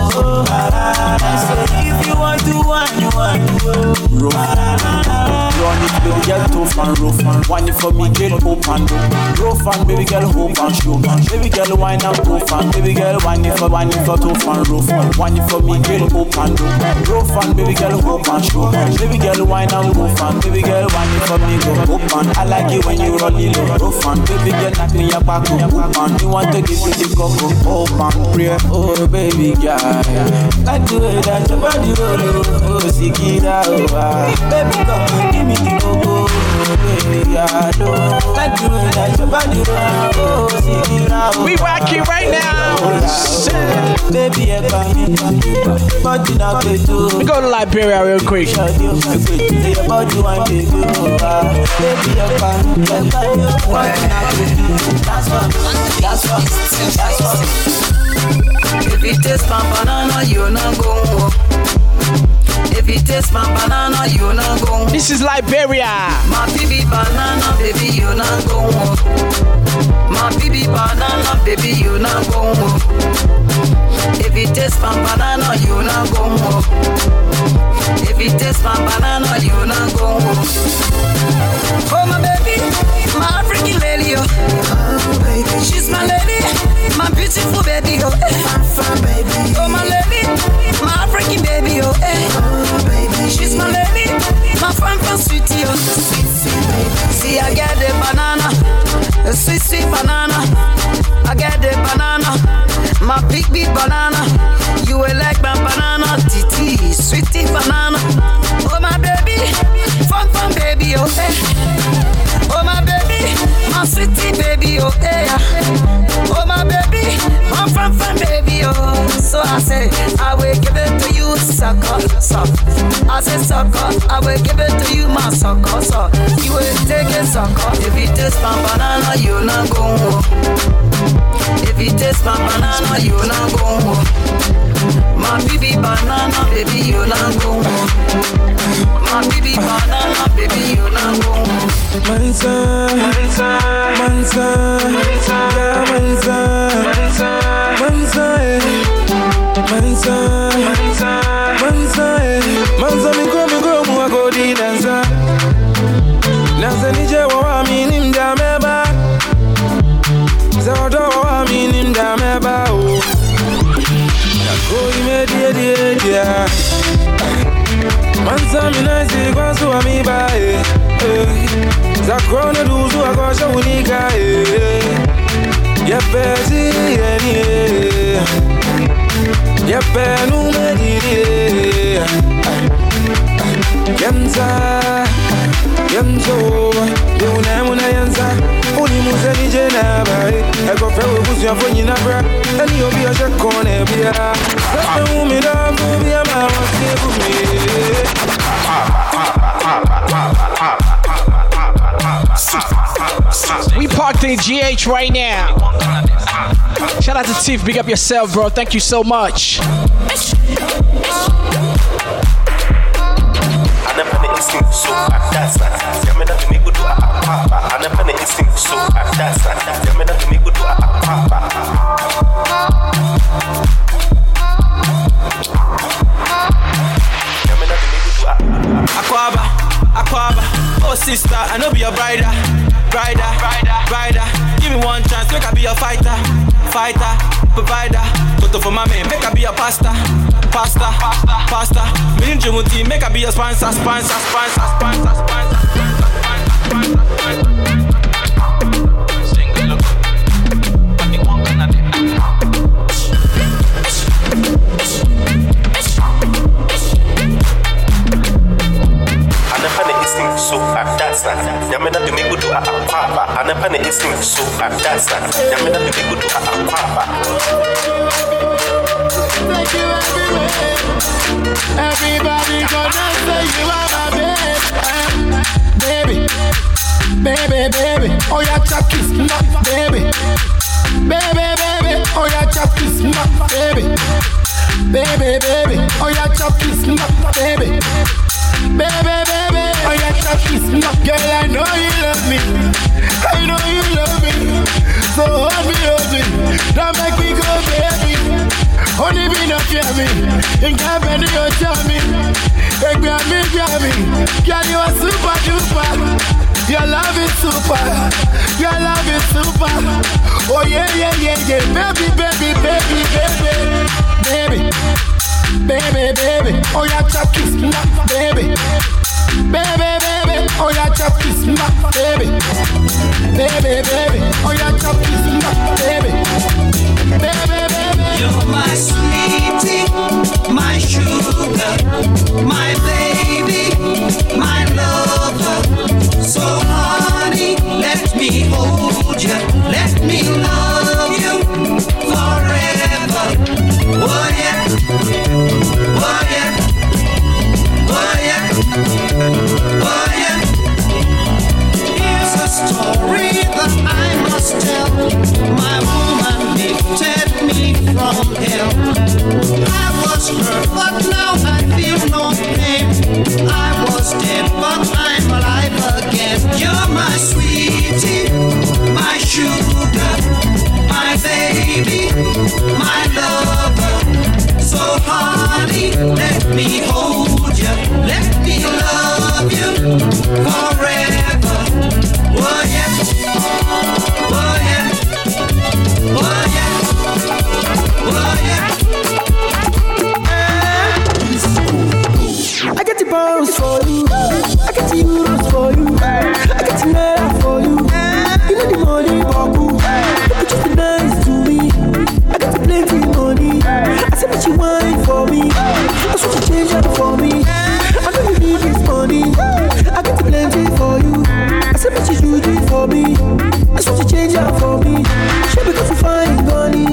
Ah, Say if you want to wine, wine you. Run it, baby girl, tough and rough wine it for me, girl, hope and rough. Rough and baby girl, hope and show. Baby girl, wine and tough and baby girl, wine it for, wine it for tough and rough. Wine it for me, girl, hope and rough. Rough and baby girl, hope and show. Baby girl, wine and rough and baby girl, wine it for me, go hope and I like it when you roll it low. Rough and baby girl, knock me your back up, and you want to give me the cup of hope and pray. Oh baby girl, like the way that your body roll, oh, oh, sick it out, ah. baby and give me the go baby, I don't like the way that your body roll, oh, sick it out. We rocking right now. Baby, I got me, body na beto. We go to Liberia real quick. Say your body wine, baby. Baby, I got me, I got me, body na beto. That's what, that's what, that's what. If you taste my banana, you not go. If you taste my banana, you not go. This is Liberia. My baby banana, baby, you not go. My baby banana, baby, you not go. If it taste my banana, you not go. If it taste my banana, you not go. Oh my baby, my African lady, oh. baby, she's my lady, my beautiful baby, oh. Baby. Oh my lady, my African baby, oh. baby, she's my lady, my fun fun sweetie, oh. See I get the banana, a sweet sweet banana. I get the banana, my big big banana. You will like my banana, titi, sweetie banana. Oh my baby, fun fun baby, oh hey. Oh my my sweetie baby, oh hey. Oh my baby, my fun fun baby, oh. So I say, I will give it to you, sucker, sucker. I say sucker, I will give it to you, my sucker, so you will take it, sucker. If you taste my banana, you not go. If you taste my banana, you not go. My baby banana, baby, you not go. My baby banana, baby, you not go. Yeah, Mansa, Mansa, eh. Mansa, Mansa, suwa mi ba, eh, eh. Zakrona duzu akosha unika, eh. Yepesi yeni, eh. Yepe nume didi, eh. Yenza, yenzo, muze ni jena bai, eko fewe busu ya fonyi na bra. Eni obi ya shekone bia. Sasa umi da bubi ya mama sebu We parked in GH right now. Shout out to Tiff. Big up yourself, bro. Thank you so much. anapenda instinct so adasa yamena tu apapa anapenda instinct so adasa yamena tumigu tu apapa Aquaba, Aquaba, oh sister, I know be brider, brider, brider. Give me one chance, make I be a fighter, fighter, provider. My make I be a pasta, pasta. Me and Jumuti, make I be a sponsor, sponsor, sponsor, sponsor, sponsor. Everybody gonna say you are my babe, baby, baby, baby. Oh yeah, chop kiss, not baby, baby, baby. Oh yeah, chop kiss, not baby, baby, baby. Oh yeah, chop kiss, not baby, baby, baby. Oh yeah, chop kiss, not girl. I know you love me, I know you love me. So hold me, hold me, don't make me go, baby. Only be not fear me. Gabby, you tell me. Hey, grab me, grab me. Girl, you are super duper. Your love is super. Your love is super. Oh, yeah, yeah, yeah, yeah. Baby, baby, baby, baby. Baby. Baby, baby. Oh, yeah, chop kiss me, baby. Baby, baby. Oh, yeah, chop kiss me, baby. Baby, baby. Oh, yeah, chop kiss me. Baby, baby. You're my sweetie, my sugar, my baby, my lover. So honey, let me hold you, let me love you forever. Oh yeah, oh yeah, oh yeah, oh yeah. Here's a story that I must tell. My woman me from hell. I was hurt, but now I feel no pain. I was dead, but I'm alive again. You're my sweetie, my sugar, my baby, my lover. So honey, let me hold you, let me love you forever. Oh I get the pounds for you. I get the euros for you. I get the naira for you. You know the money, Baku. You just nice to me. I got plenty money. I said that you wine for me. I want you change that for me. I know you need this money. I got plenty for you. I said that you do it for me. I want you change that for me. She because you find money.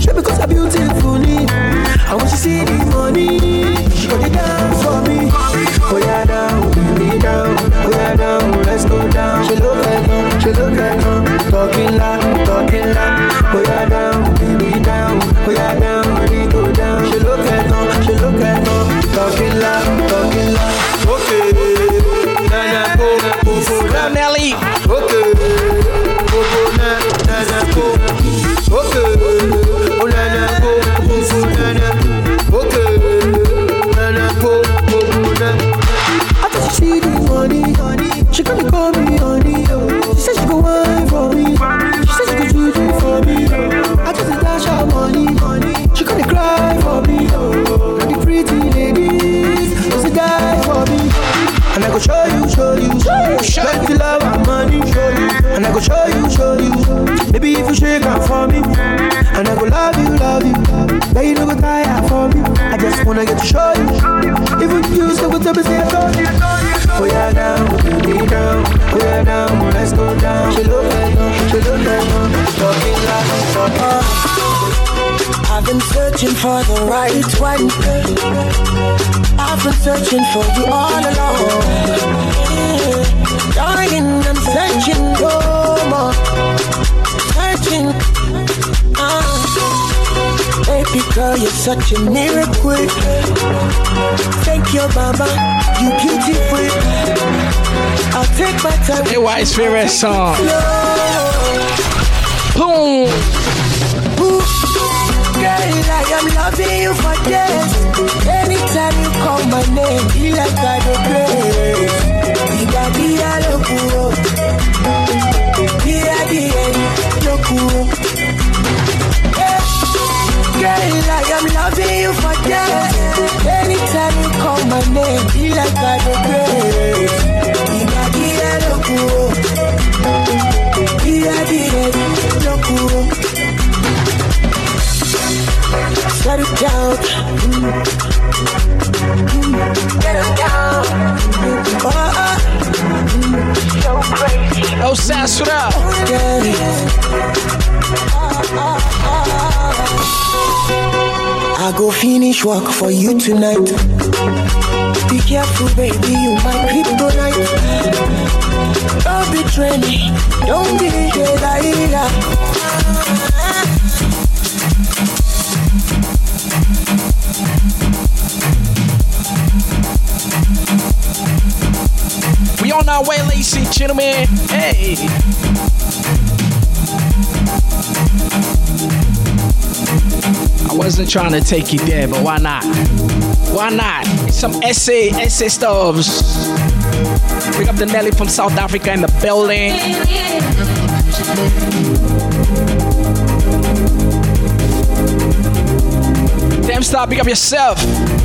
She because I'm. I want you see the money. She got it down for me. Oh yeah, down, baby down. Oh yeah, down, let's go down. She look at me, she look at me. Talking loud, talking loud. Wanna get to show you, even you still go tell me say I told you. Oh yeah, down, baby down, oh yeah, down, let's go down. She look at me, she look at me, talking like, talking. I've been searching for the right one. I've been searching for you all along. Darling, I'm searching no Baby girl, you're such a miracle. Thank you, mama. You beautiful. I'll take my time. Hey, wife's favorite song. Boom. Girl, I am loving you for days. Anytime you call my name, like I go crazy. Diga dia loco, dia dia loco. Girl, I am loving you for days. Anytime you call my name, feel like I loco. Shut it down. Get it down. Oh, Oh, Yo, Sass, what up? I go finish work for you tonight. Be careful, baby, you my kryptonite. Don't betray me, don't be Delilah. We on our way, ladies and gentlemen. Hey. I wasn't trying to take you there, but why not? Why not? Some essay, essay stuffs. Bring up the Nelly from South Africa in the building. Damn star, pick up yourself.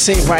Essay right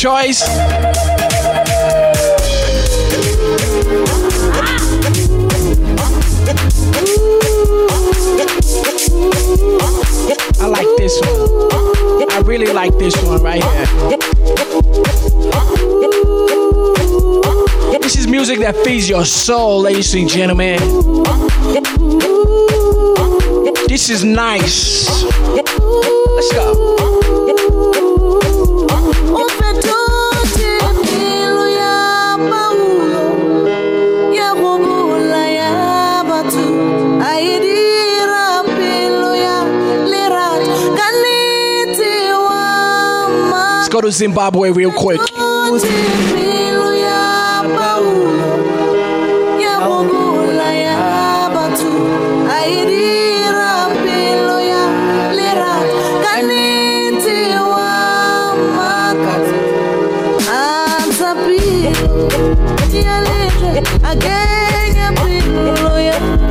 Joyce? I like this one. I really like this one right here. This is music that feeds your soul, ladies and gentlemen. This is nice. Let's go. Let's go to Zimbabwe real quick.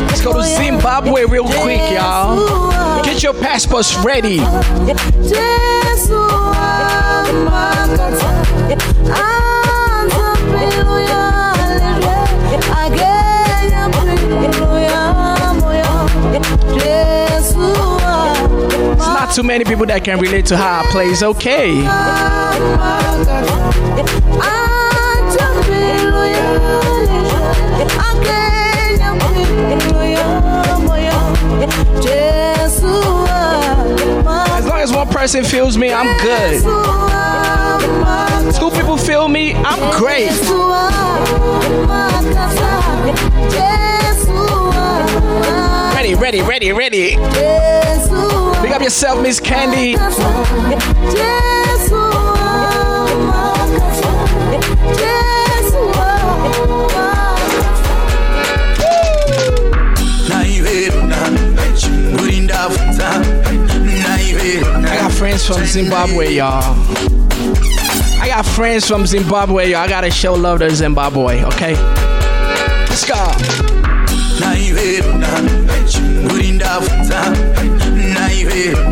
Let's go to Zimbabwe real quick, y'all. Get your passports ready. not too many people that can relate to how I play is okay. As long as one person feels me, I'm good. Two people feel me, I'm great. Ready, ready, ready, ready. Pick up yourself, Miss Candy. I got friends from Zimbabwe, y'all. I got friends from Zimbabwe, y'all. I gotta show love to Zimbabwe, okay? Let's go. you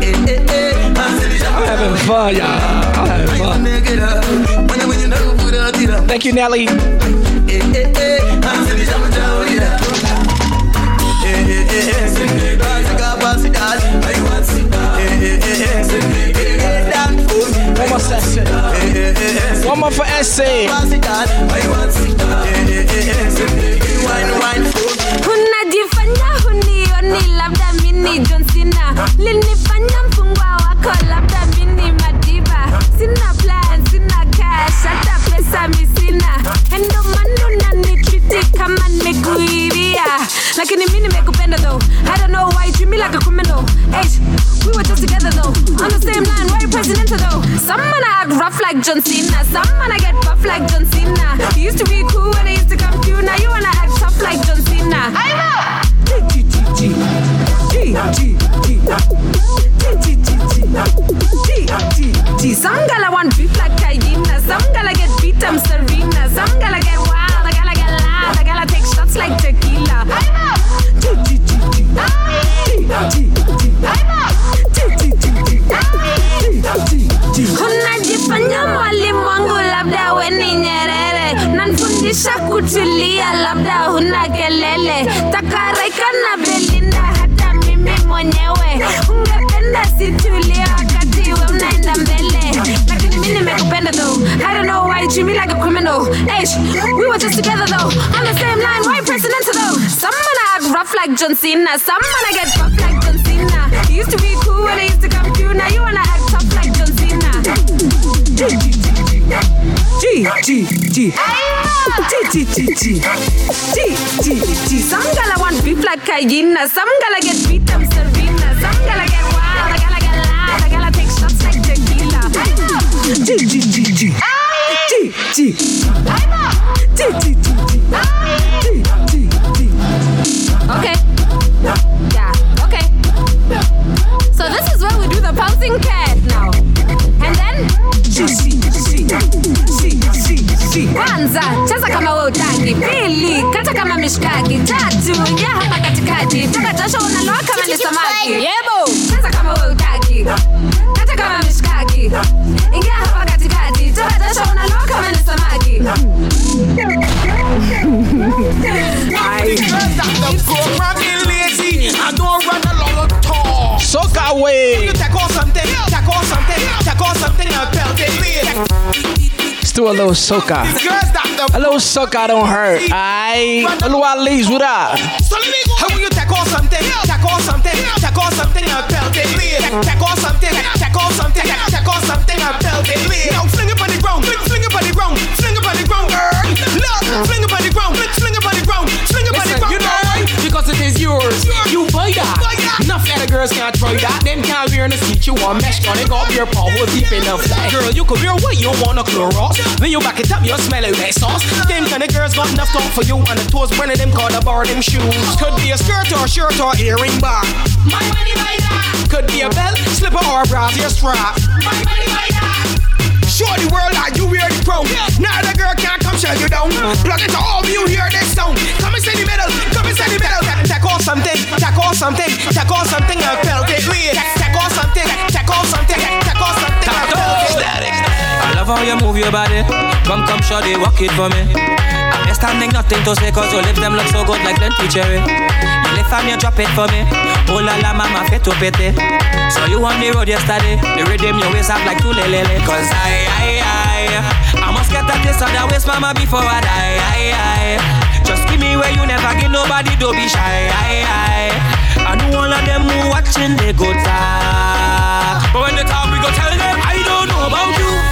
Hey, hey, hey I'm having fun, y'all. I'm having fun. Thank you, Nelly. One more session. One more for essay. like a criminal. Hey, we were just together though on the same line why you presidential though some man I act rough like John Cena some man I get buff like John Cena you used to be cool when I used to come you now you wanna act tough like John Cena I know G G G G G G G G G G Some gala want bitch. We were just together though. On the same line, why pressing into though? Some man I act rough like John Cena. Some man I get rough like John Cena. You used to be cool when I used to come through. Now you wanna act tough like John Cena. G G G. G G G G G G G. Some girl I want beef like Cayenne. Some girl I get beat them Serena. Some girl I get wild. I gotta get loud. I gotta take shots like tequila. G G G G. Ah! G G G G G G G Okay. Yeah. Okay. So this is where we do the pouncing cat now. And then Kwanza cheza kama we utaki Pili kata kama mishkaki Tatu ingia hapa katikati. Toka jasho do a little soca. A little soca don't hurt. Aight. Oluwa Lees, what up? How will you off something, off something, off something belt it. Take off something, off something, off something and belt it. Now fling it on the ground, fling it on the ground, fling it on the ground, girl. Look, fling it on the ground, fling it on the ground, fling it on the Listen, ground. you know why? Because it is yours. You buy that. Enough other girls can't try that. Them can't wear in the street. You want mesh on it, got your hole deep enough. Girl, you could wear what you want to Clorox. When you back it up, you smell it like sauce. Them kind of girls got enough talk for you, and the toes one of them called a bar them shoes. Could be a skirt or a shirt or earring bar. My money buy that. Could be a belt, slipper or a brassiere strap. My money buy that. Show the world that you wear the crown. Now the girl can't come shut you down. Uh-huh. Plug it to all of you hear this sound. Come and say the middle, come and say the middle. Take off something, take off something, take off something and belt it. Take off something, take off something, take off something and belt it. Love how you move your body. Come, come, shorty, walk it for me. I'm standing nothing to say cause your lips them look so good like plenty cherry. You lift and you drop it for me. Oh la la mama fit to pity. So you on the road yesterday. The rhythm your waist up like two lele. Cause I, I, I, I must get taste of that waist mama before I die. I, I, just give me where you never give nobody, don't be shy. I, I, I know all of them who watching they go talk. But when they talk, we go tell them I don't know about you.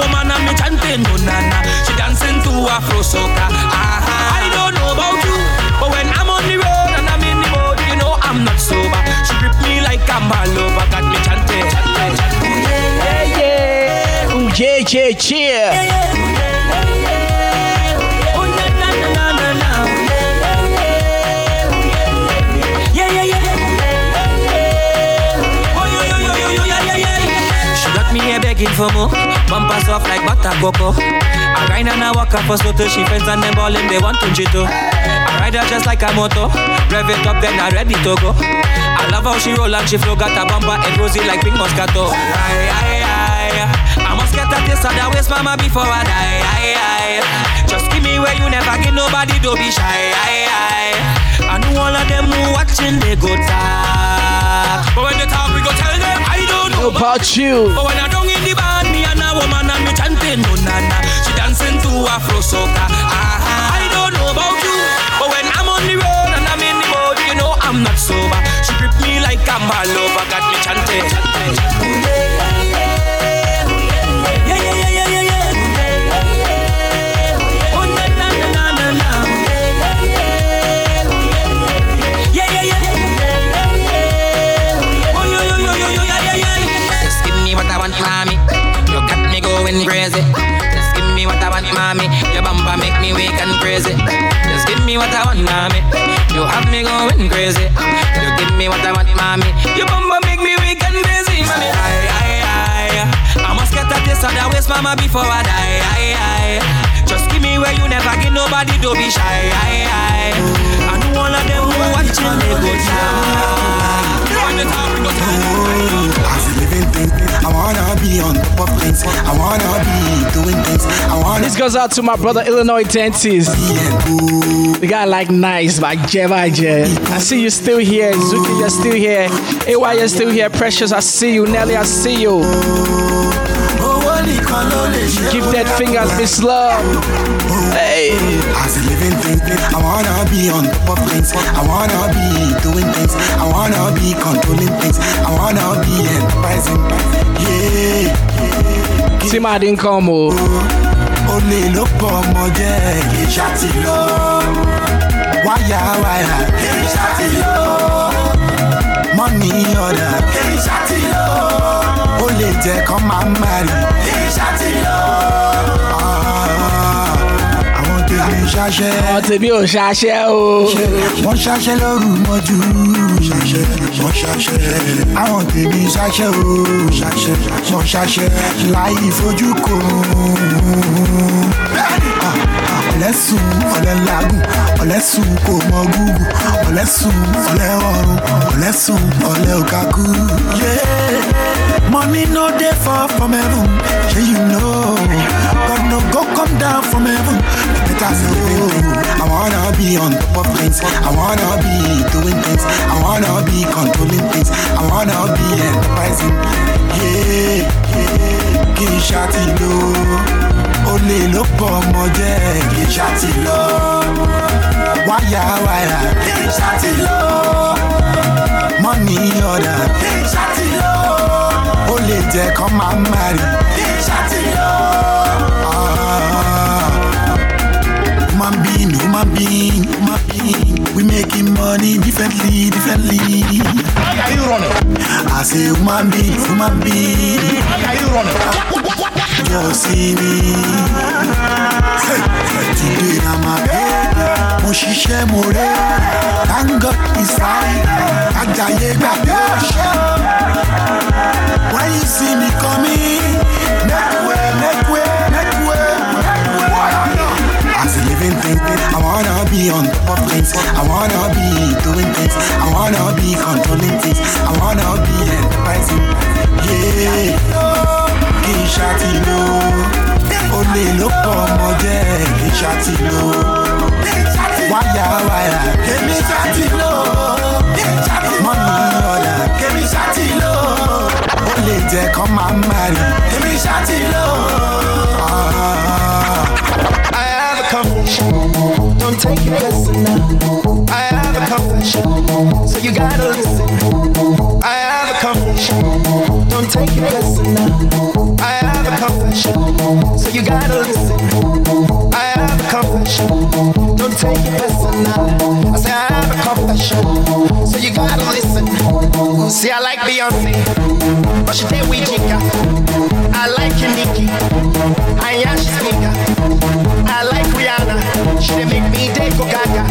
Woman and me chanting no nana. She dancing to Afro soca. Uh-huh. I don't know about you, but when I'm on the road and I'm in the boat, you know I'm not sober. She grip me like I'm all over, got me chanting, chanting, chanting. Yeah, yeah. Ooh, yeah, yeah, yeah. She got me here begging for more. Bumpers off like butter cocoa. I grind and I walk up for so till she friends and them ballin' they want to jito. I ride her just like a moto. Rev it up then I ready to go. I love how she roll and she flow. Got a bumper and rosy like pink moscato. Aye, aye, aye. I must get a taste of that waist mama before I die. Aye, aye. Just give me where you never give nobody. Don't be shy. Aye, aye. I know all of them who watching they go talk. But when they talk we go tell them I don't know about you. But when I don't in the and a woman and me chanting no nana. She dancing to Afro soca. Uh-huh. I don't know about you, but when I'm on the road and I'm in the boat, you know I'm not sober. She grip me like I'm all over, got me chanting, chanting. Crazy. Just give me what I want, mommy. You have me going crazy. You give me what I want, mommy. Your bumper make me weak and crazy, mommy. Aye, aye, aye. I must get a taste of that waist, mama, before I die. Aye, aye. Just give me where you never give nobody, don't be shy. Aye, aye. I know all of them who watching they go down. Living thing, I wanna be on top of things. I wanna be doing things. I wanna This goes out to my brother Illinois Dentist. The guy like nice, my Jevaje. I see you still here. Zuki, you're still here. AY, you're still here. Precious, I see you. Nelly, I see you. Give that fingers this love. Hey. As a living thing, I wanna be on top of things. I wanna be doing things. I wanna be controlling things. I wanna be enterprising. Yeah. See my didn't come. Oh. Ló pọ̀ ọmọ jẹ́ kì í ṣàtì lọ. Wáyà wáyà kì í ṣàtì lọ. Mọ́nì ọ̀dà kì í ṣàtì lọ. Ó lè jẹ́ kán máa ń marry í ṣàtì lọ. Àwọn tèmi ṣaṣẹ́. Àwọn tèmi ò ṣaṣẹ́ o. Wọ́n ṣaṣẹ́ lóru mọ́jú. Wọ́n ṣaṣẹ́. Àwọn tèmi ṣaṣẹ́ o. Wọ́n ṣaṣẹ́. Láì fojú kò. Ọ̀lẹ́sùn ọ̀lẹ́. Ọ̀lẹ́sùn kò mọ gúgù. Ọ̀lẹ́sùn ọ̀lẹ́ ọ̀run. Ọ̀lẹ́sùn ọ̀lẹ́ òkàkú. Money no dey fall from heaven. Shey you know. God no go come down from heaven. Know. I wanna be on top of things. I wanna be doing things. I wanna be controlling things. I wanna be enterprising. Yeah, yeah. Kì í ṣàtì lọ. Olè ló pọ̀ ọmọ jẹ́ kì í ṣàtì lọ. Wáyà wáyà kì í ṣàtì lọ. Mọ́nì ọ̀dà kì í ṣàtì lọ. Ó lè jẹ́ kán máa marry kì í lọ. Human being, human being. We making money differently, differently. Why are you running? I say human being, human being. Why are you running? Just see me. Today na my day. Mo ṣiṣẹ́ mo rẹ̀. Thank God it's fine. Ajayi gbàgbé ọ̀ṣẹ́. When you see me coming, wanna be on top of things. I wanna be doing things. I wanna be controlling things. I wanna be enterprising. Yeah. Kì í ṣàtì lò. Olè ló pọ̀ ọmọ jẹ́ kì í ṣàtì lò. why wáyà. Èmi ṣàtì lò. Give me Èmi ṣàtì lò. Olè marry. Èmi ṣàtì lò. Ah. I have a conviction take it personal. I have a confession, so you gotta listen. I have a confession, don't take it personal. I have a confession, so you gotta listen. I have a confession, don't take it personal. I say I have a confession, so you gotta listen. See, I like Beyonce, but she did Jigga. I like Nicki, I am she speaker. I like Rihanna, she make me dey go gaga.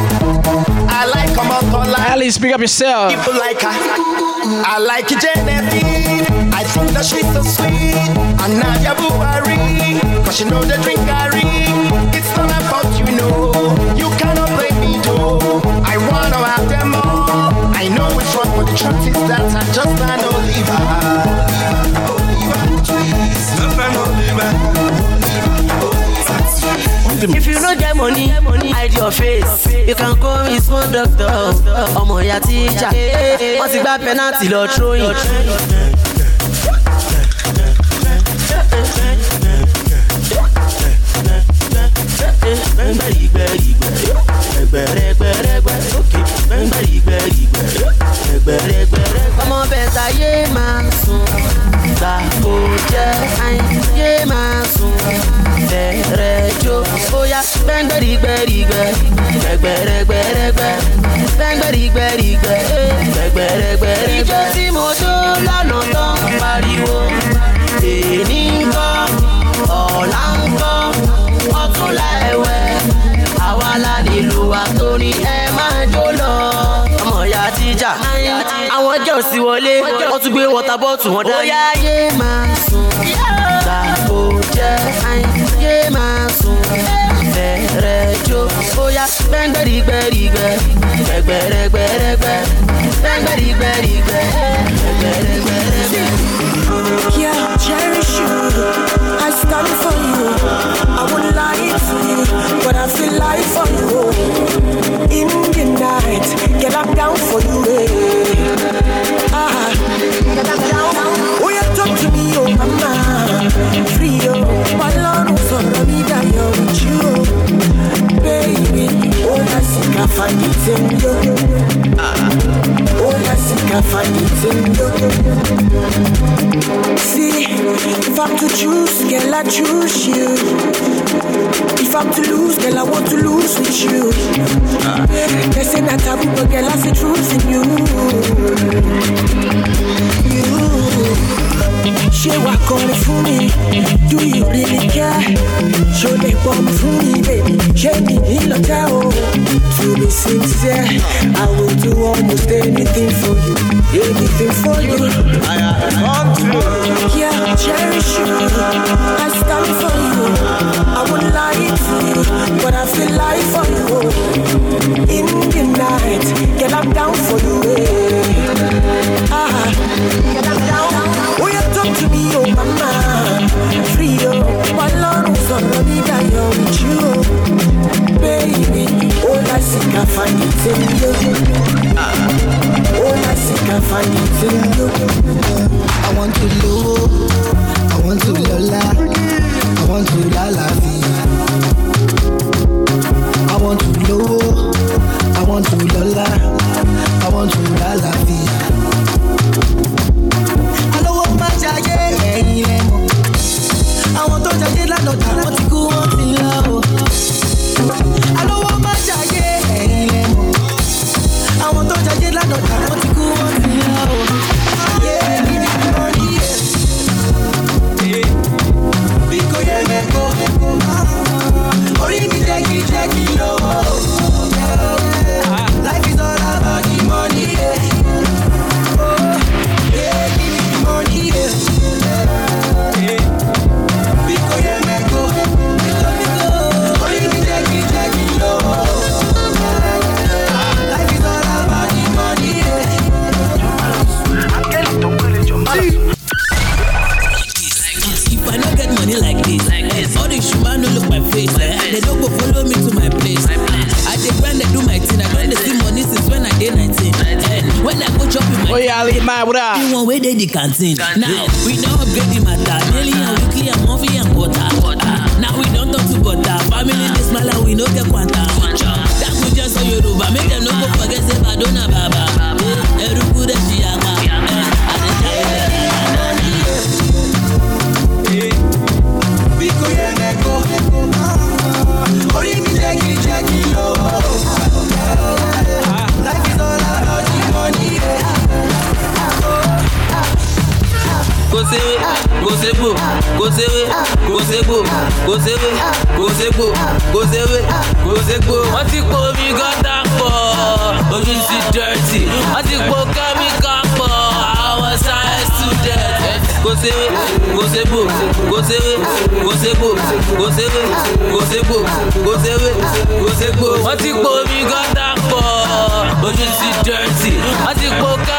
I like Omotola. Ali, speak up yourself. People like her. I like Genevieve. I think that she's so sweet. And Nadia Buhari, cause she know the drink Gary. It's not about you know. You cannot play me though. I wanna have them all. I know which one, but the truth is that I just can't leave If you no get money, hide your face. You can call me small doctor. Ọmọ ìyá tíjà. Wọ́n ti gbá penalty lọ throwing. Ọmọ bẹ̀ta yé máa sùn. Gbà kó jẹ́ àyè máa sùn. Bẹ̀rẹ̀ jó bóyá gbẹ́ngbẹ́rìgbẹ́rìgbẹ́. Gbẹ̀gbẹ̀rẹ̀gbẹ̀rẹ̀gbẹ́. Gbẹ́ngbẹ́rìgbẹ́rìgbẹ́. Eh. Gbẹ̀gbẹ̀rẹ̀gbẹ̀rẹ̀gbẹ́. Ìjọ tí mo tó lọ́nà tán pariwo. Ń kọ́, Àwọn girls wọlé, wọ́n tún gbé water bottle wọn dání. Ó yá yé máa sùn. Gbàgbó jẹ́ ayé máa sùn. Bẹ̀rẹ̀ jó bóyá gbẹ́ngbẹ́rìgbẹ́rìgbẹ́. Gbẹ̀gbẹ̀rẹ̀gbẹ̀rẹ̀gbẹ́. Gbẹ́ngbẹ́rìgbẹ́rìgbẹ́. Gbẹ̀gbẹ̀rẹ̀gbẹ̀rẹ̀gbẹ́. Yeah, cherish you. I stand for you. I wouldn't lie to you, but I feel like for you. In the night, get up down for you. eh. Baby, oh, I think I it in you. Ah, oh, I think I you. See, if I'm to choose, girl, I choose you. If I'm to lose, girl, I want to lose with you. They say that girl, I see truth in you. You. Ṣé wàá kọrin fún mi? Do you really care? Ṣó lè pọ̀ mi fún mi, baby? Ṣé mi nílò tẹ́ o? To be sincere, I will do almost anything for you. Anything for you. Yeah, cherish you. I seek, I find it I find it in you. I want to love, I want to lola, I want to la la. I want to love, I want to lola, I want to la chop my up? The one where they the canteen. Now we don't upgrade the matter. Daily and weekly and monthly and quarter. Now we don't talk to butter. Family they smile and we no get quanta. Gozerê, gozegô, gozerê, gozegô, gozerê, gozegô. Wọ́n ti po omi gọ́tà pọ̀, ojú ti dẹ́rẹ́tì. Wọ́n ti po kẹ́míkà pọ̀, àwọn science students. Gozerê, gozegô, gozerê, gozegô, gozerê, gozegô, gozerê, gozegô. Wọ́n ti po omi gọ́tà pọ̀, ojú ti dẹ́rẹ́tì. Wọ́n ti po kẹ́míkà pọ̀.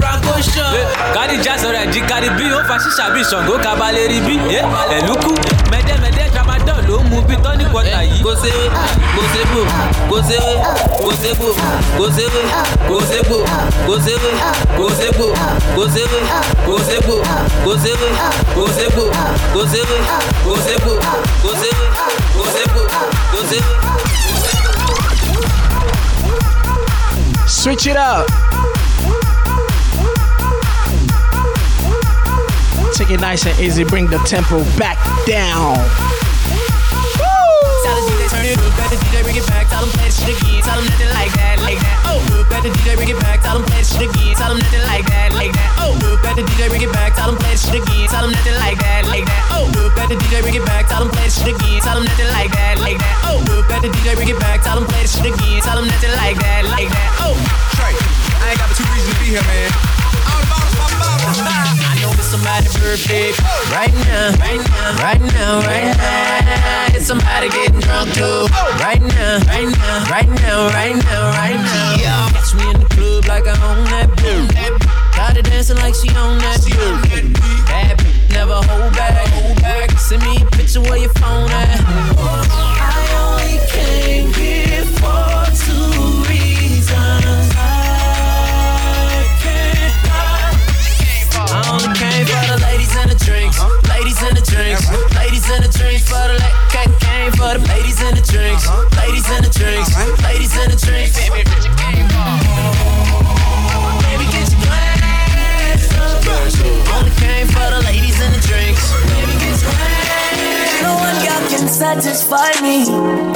franco ṣan. gàdíjà sọ̀rọ̀ ẹ̀dí kárí bí ó fa ṣíṣà bí ṣàngó kabalẹ̀ rí bí ẹ̀lúkú mẹ́dẹ́mẹ́dẹ́ tramadol ló mú bí tọ́ní kọta yìí. kò séwé kò ségbò kò séwé kò ségbò kò séwé kò ségbò kò séwé kò ségbò kò séwé kò ségbò kò séwé kò ségbò kò séwé kò ségbò kò séwé kò ségbò kò séwé. Switch it up. Take it nice and easy. Bring the tempo back down. The DJ better DJ bring it back. Tell them play shit again. Tell them nothing like that, like that. Oh, better DJ bring it back. Tell them play shit again. Birthday right now, right now, right now, right now. It's somebody getting drunk too. Right now, right now, right now, right now, right now. Yeah. Catch me in the club like I own that boom. Got her dancing like she own that boom. Bad never hold back, hold back. Send me a picture where your phone at. I only came here for two for the ladies and the drinks. Ladies and the drinks. Ladies and the drinks for the came, came for the ladies and the drinks. Ladies and the drinks. Ladies and the drinks. Baby, get your glass up. Only came for the ladies and the drinks. No one girl can satisfy me.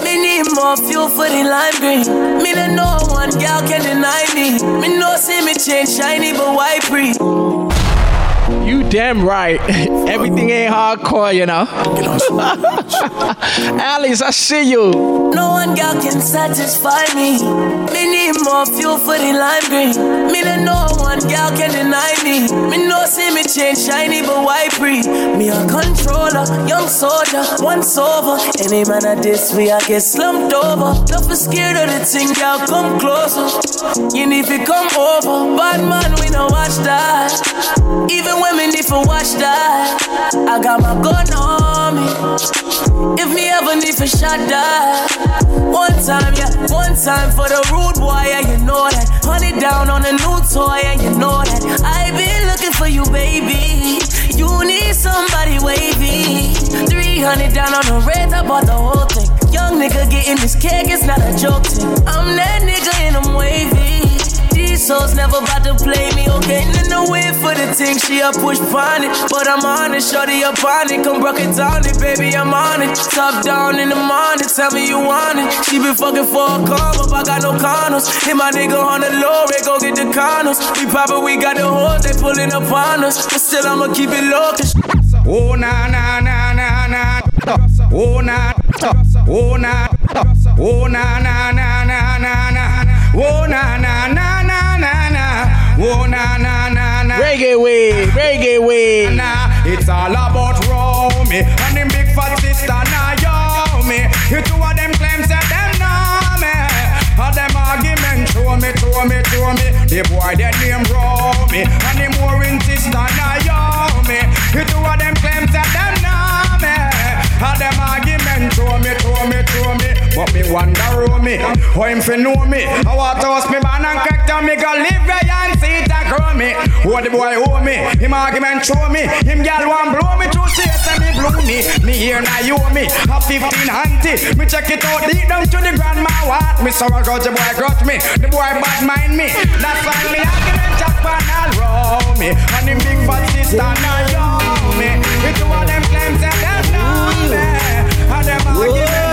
Me need more fuel for the lime green. Me let no one girl can deny me. Me no see me change shiny but white free. You damn right. [laughs] Everything ain't hardcore, you know. [laughs] Alice, I see you. No one girl can satisfy me. More fuel for the lime green. Me let no one girl can deny me. Me no see me change shiny but white free. Me a controller, young soldier, once over. Any man at this we I get slumped over. Don't be scared of the thing, girl, come closer. You need to come over. Bad man, we no watch that. Even me need to watch that. I got my gun on me. If me ever need for shot that. One time, yeah, one time for the rude boy, yeah, you know that. Honey down on a new toy, yeah, you know that. I've been looking for you, baby. You need somebody wavy. 300 down on the red, I bought the whole thing. Young nigga getting this cake, it's not a joke thing. I'm that nigga and I'm wavy. These souls never about to play me, okay? In the way for the thing, she a push on it. But I'm on it, shorty up on it. Come rock it down it, baby, I'm on it. Top down in the morning, tell me you want it. She been fucking for a come up, I got no condoms. Hit my nigga on the low, they go get the condoms. We poppin', we got the hoes, they pulling up on us. But still, I'ma keep it low, cause Oh na na na na na. Oh na. Oh na. Oh na na na na na na. Oh na na na na na na. Oh na na na na. Reggae way, reggae way. Na. It's all about Romy and them big fat sister Naomi. You two of them claims that them know me. All them argument show me, show me, show me. The boy that name Romy and the more sister Naomi. You two of them claims that them know me. All them argument But me wonder who me, how him fi know me. I want to me man and character me go live where and see it and grow me. Who the boy owe me, him argument show me. Him gal want blow me through say say me blow me. Me here now you owe me, a 15 auntie. Me check it out deep down to the grandma what. Me sorrow got the boy got me, the boy bad mind me. That's why me argument jack pan all roll me. And him big fat sister now you me. We two of them claims that them know me. And them argument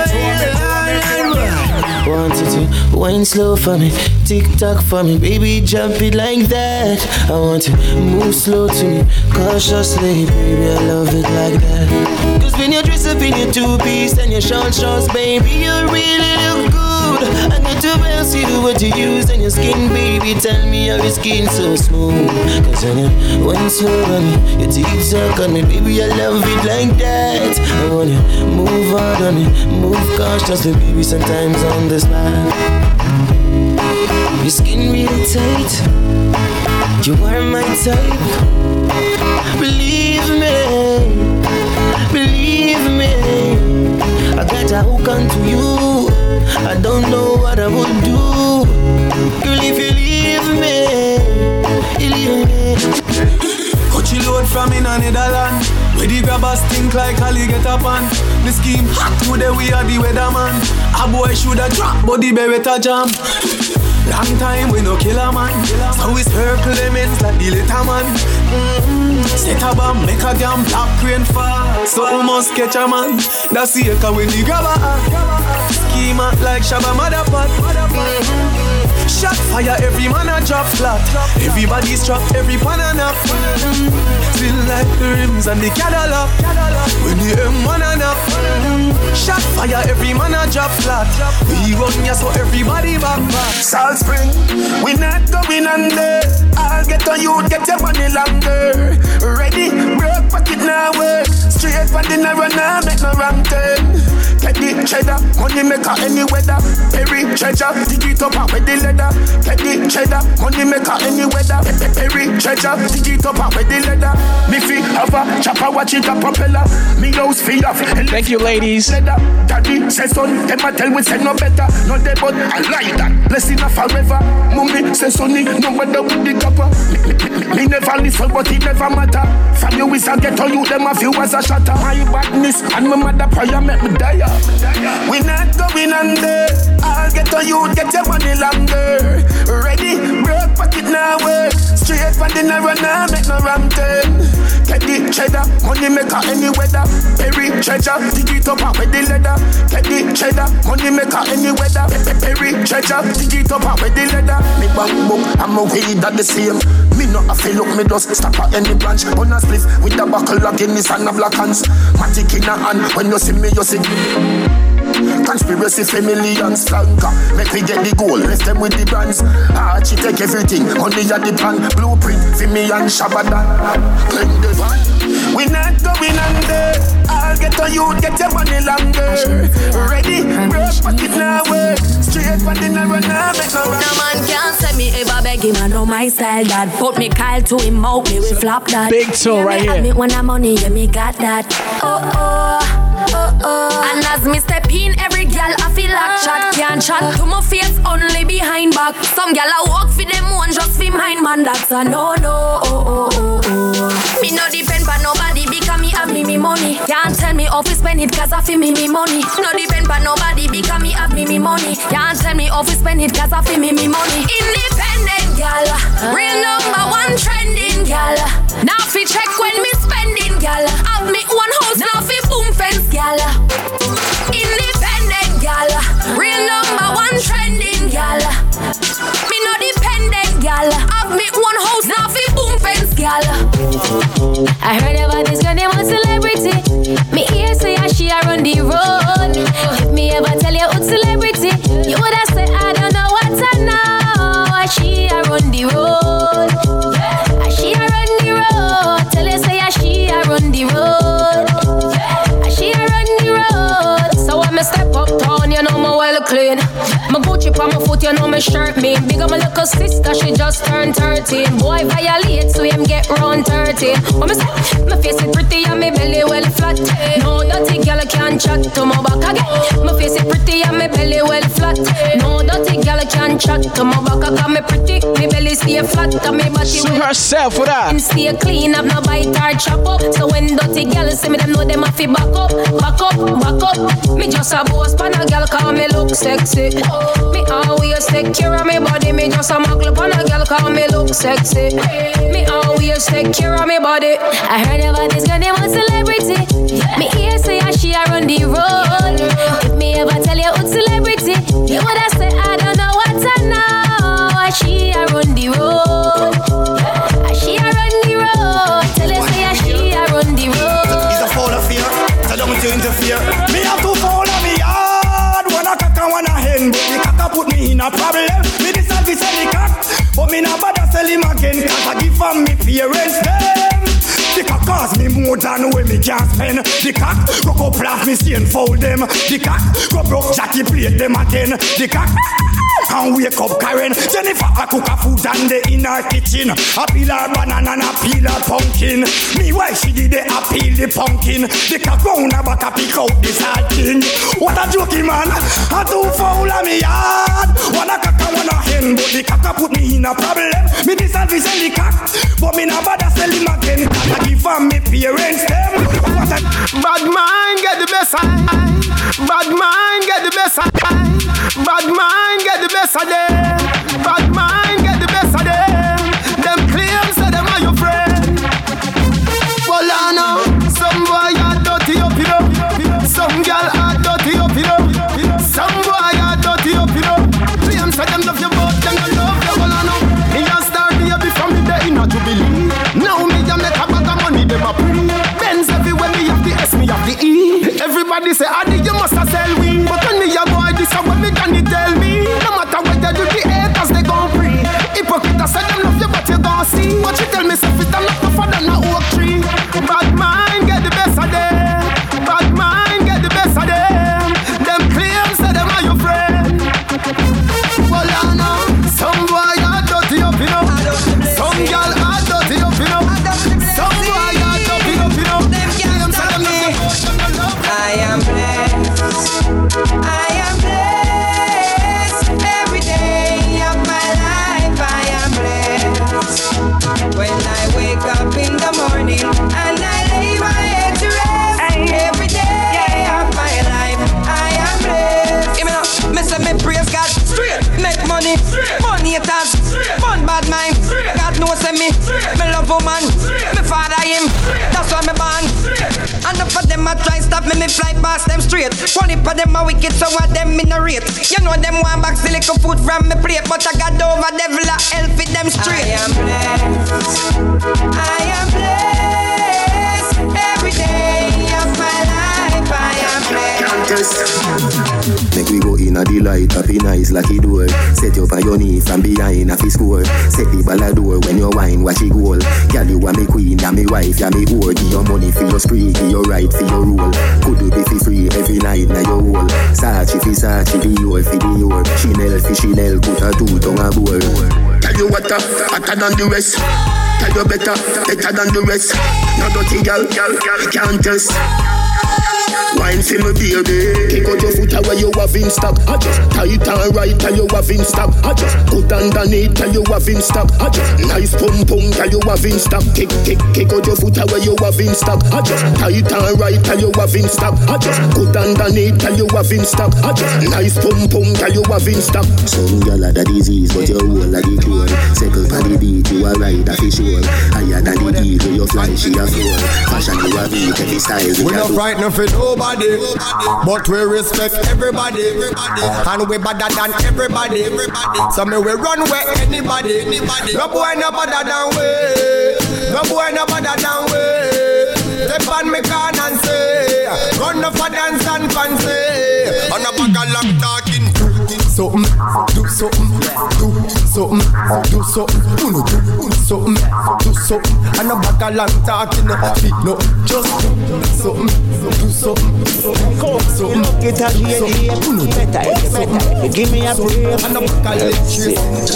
Want you to wine slow for me, tick tock for me, baby, jump it like that. I want to move slow to me, cautiously, baby, I love it like that. Cause when you dress up in your two piece and your short shorts, baby, you're really what you use on your skin, baby. Tell me how your skin so smooth. Cause when you wine slow on your teeth suck on me, baby, I love it like that. I want you move hard on me, move cautiously, baby, sometimes on the spot. Your skin really tight, you are my type. Believe me, believe me. I got a hook onto you. I don't know what I would do. Girl, if you leave me, you leave me. Coachy load from in a Netherland. Where the grabbers think like Ali get up on. The scheme hot today we are the weatherman. A boy shoulda drop, but the beretta jam. Long time we no kill man. So we circle them ends like the little man. Mm-hmm. Set a bomb, make a damn black rain fall. So we must catch a man. That's the echo when the grabber. Schema like Shabba Motherpot. Mm-hmm. Shot fire, every man a drop flat. Everybody's trapped, every pan a nap. Mm-hmm. Still like the rims and the Cadillac. When the M1 a nap. Mm-hmm. Shot fire, every man a drop flat. We run ya so everybody back back. Salt Spring, we not going under. I'll get on you, get your money longer. Ready, broke pocket now work. Straight for the narrow now, make no wrong turn. Get cheddar, money maker any weather. Perry treasure, dig it up and with the leather. The cheddar, money maker any weather. Perry treasure, dig it up with the leather. Me fi have a chopper, watch it a propeller. Me house fi off. Thank you, ladies. Daddy son, them a tell we say no better. No they but I like that. Blessing a forever. Mummy says sonny, no matter with the copper. Me, never listen, but it never matter. From you is a ghetto, you them a few as a shatter. My badness and my mother prayer make me die. We not going under. I'll get on you, get your money longer. Ready, broke pocket now work. Straight for the narrow now, make no wrong turn. Get the cheddar, money maker any weather. Perry treasure, dig it up with the leather. Get the cheddar, money maker any weather. Perry treasure, dig it up with the leather. Me bank book, I'm a weed that the same. Me not a feel look, me just stop at any branch. On a spliff with a buckle of Guinness and a black hands. Matic in a hand, when you see me, you see Conspiracy family and flanker Make we get the goal, left them with the brands Archie take everything, money at the plan Blueprint for me and Shabada. Clean the van We not going under. I'll get on you, get your money longer. Ready, broke pocket now work. Straight for the narrow now, make no No man can't say me ever beg him, I know my style that. Put me Kyle to him out, me we flop that. Big toe right me here. me when I'm money, yeah me got that. Oh oh, oh oh. And as me step in, every gal I feel like chat Can't chat to my face, only behind back. Some gal I walk for them one, just for mine man. That's a no no, oh oh oh No depend on nobody because me have me me money. Can't tell me how to spend it cause I feel me me money. No depend on nobody because me have me me money. Can't tell me how to spend it cause I feel me me money. Independent gal Real number one trending gal Now fi check when me spending gal Have me one house now fi boom fence gal Independent gal Real number one trending gal Gal Have me one house now fi boom fence gal I heard about this girl named a celebrity. Me hear say how she a run the road. If me ever tell you who's celebrity, you woulda say I don't know what I know. She a run the road. Clean. My Gucci on my foot, you know my shirt me. Big up my little sister, she just turned 13. Boy violate, so him get round 30. What me say? My face is pretty and my belly well flat. No dirty girl can chat to my back again. My face is pretty and my belly well flat. No dirty girl can chat to my back. Got me pretty, my belly stay flat, and my body Sue herself, up? And stay clean, have no bite or chop up. So when dirty girl see me, them know them have to back up, back up, back up. Me just a boss, pan a girl call me look sexy. Me always take care of me body, me just a muggle on a girl call me look sexy. Me always take care of me body. I heard about this girl named a celebrity. Me ear say how she a run the road. If me ever tell you who's celebrity, you woulda say I don't know what I know. How She a run the road. How She a run the road. Tell her say how she a run the road. He's a foul of fear, so don't you interfere. Me have to cock a me in a problem. To sell the cock, but me not bother sell him again. Cause I give from me parents them. The cock cost me more than when me can spend. The cock broke up laugh me and fold them. The cock go broke Jackie plate them again. The cock and wake up Karen. Jennifer a cook a food and they in her kitchen. A peel her banana and a peel her pumpkin. Me why she did it a peel the pumpkin. The cock round her back a pick out the thing. What a jokey man. A two foul of me yard. One a cock and one a hen, but the cock a put me in a problem. Me decide to sell the cock, but me not bother sell him again. I give from me parents them. What a Bad mind get the best side. Bad mind get the best side. Bad mind get the best of them. Bad mind get the best of them. Them claims say them are your friend. Well, I know some boy are dirty up, you know. Some girl are dirty up, you know. Some boy are dirty up, you know. Claims say them love you, but them don't love you. Well, I know. Me a star baby from the day in a jubilee. Now me a make a bag of money, them a pre. Benz everywhere me have the S, me have the E. Everybody say, Adi, you must a sell weed. But when me a boy, this a what me can tell me? You, but you tell me, say fit, I'm not tougher than a oak tree. Bad mind me, me fly past them straight. One heap of them a wicked, so what them in a rate. You know them want back the little food from me plate, but I got over devil a hell fit them straight. I am blessed. I am blessed. Every day of my life, I am blessed. Make we go in a delight, up in eyes like it door. Set you on your knee from behind a score. Set the ball a door when you wine, watch it goal. Girl, you are me queen, and me wife, ya me whore. Give your money for your spree, give your right for your rule. Could do be fi free every night na your hole. Sachi fi Sachi, Dior fi Dior. Chanel fi Chanel, put a two tongue a board. Tell you what, uh, hotter than the rest. Tell you better, better than the rest. No dirty girl, girl, girl, can't test. Wine for me baby Kick out your foot away you have in stock I just tight and right tell you have in stock I just put underneath tell you have in stock I just nice pum pum tell you have in stock Kick kick kick out your foot away you have in stock I just tight and right tell you have in stock I just put underneath tell you have in stock I just nice pum pum tell you have in stock Some girl a the disease, but your whole a the cure. Circle pa the beat, you a ride a fi sure. Higher than the eagle, you fly, she a floor. Fashion you a beat, every style you We can not do. frightened for nobody, but we respect everybody, and we better than everybody. So me we run where anybody. No boy no better than we. No boy no better than we. Step on me can and say, run up for dance and fancy. On a bag of lock talking. Mm, do Something, mm, do something, do something, do something, uno do something, do something, and a bag of long talking, no, feet no, just do something, do so, so, look it at me, better, better. Give me a break.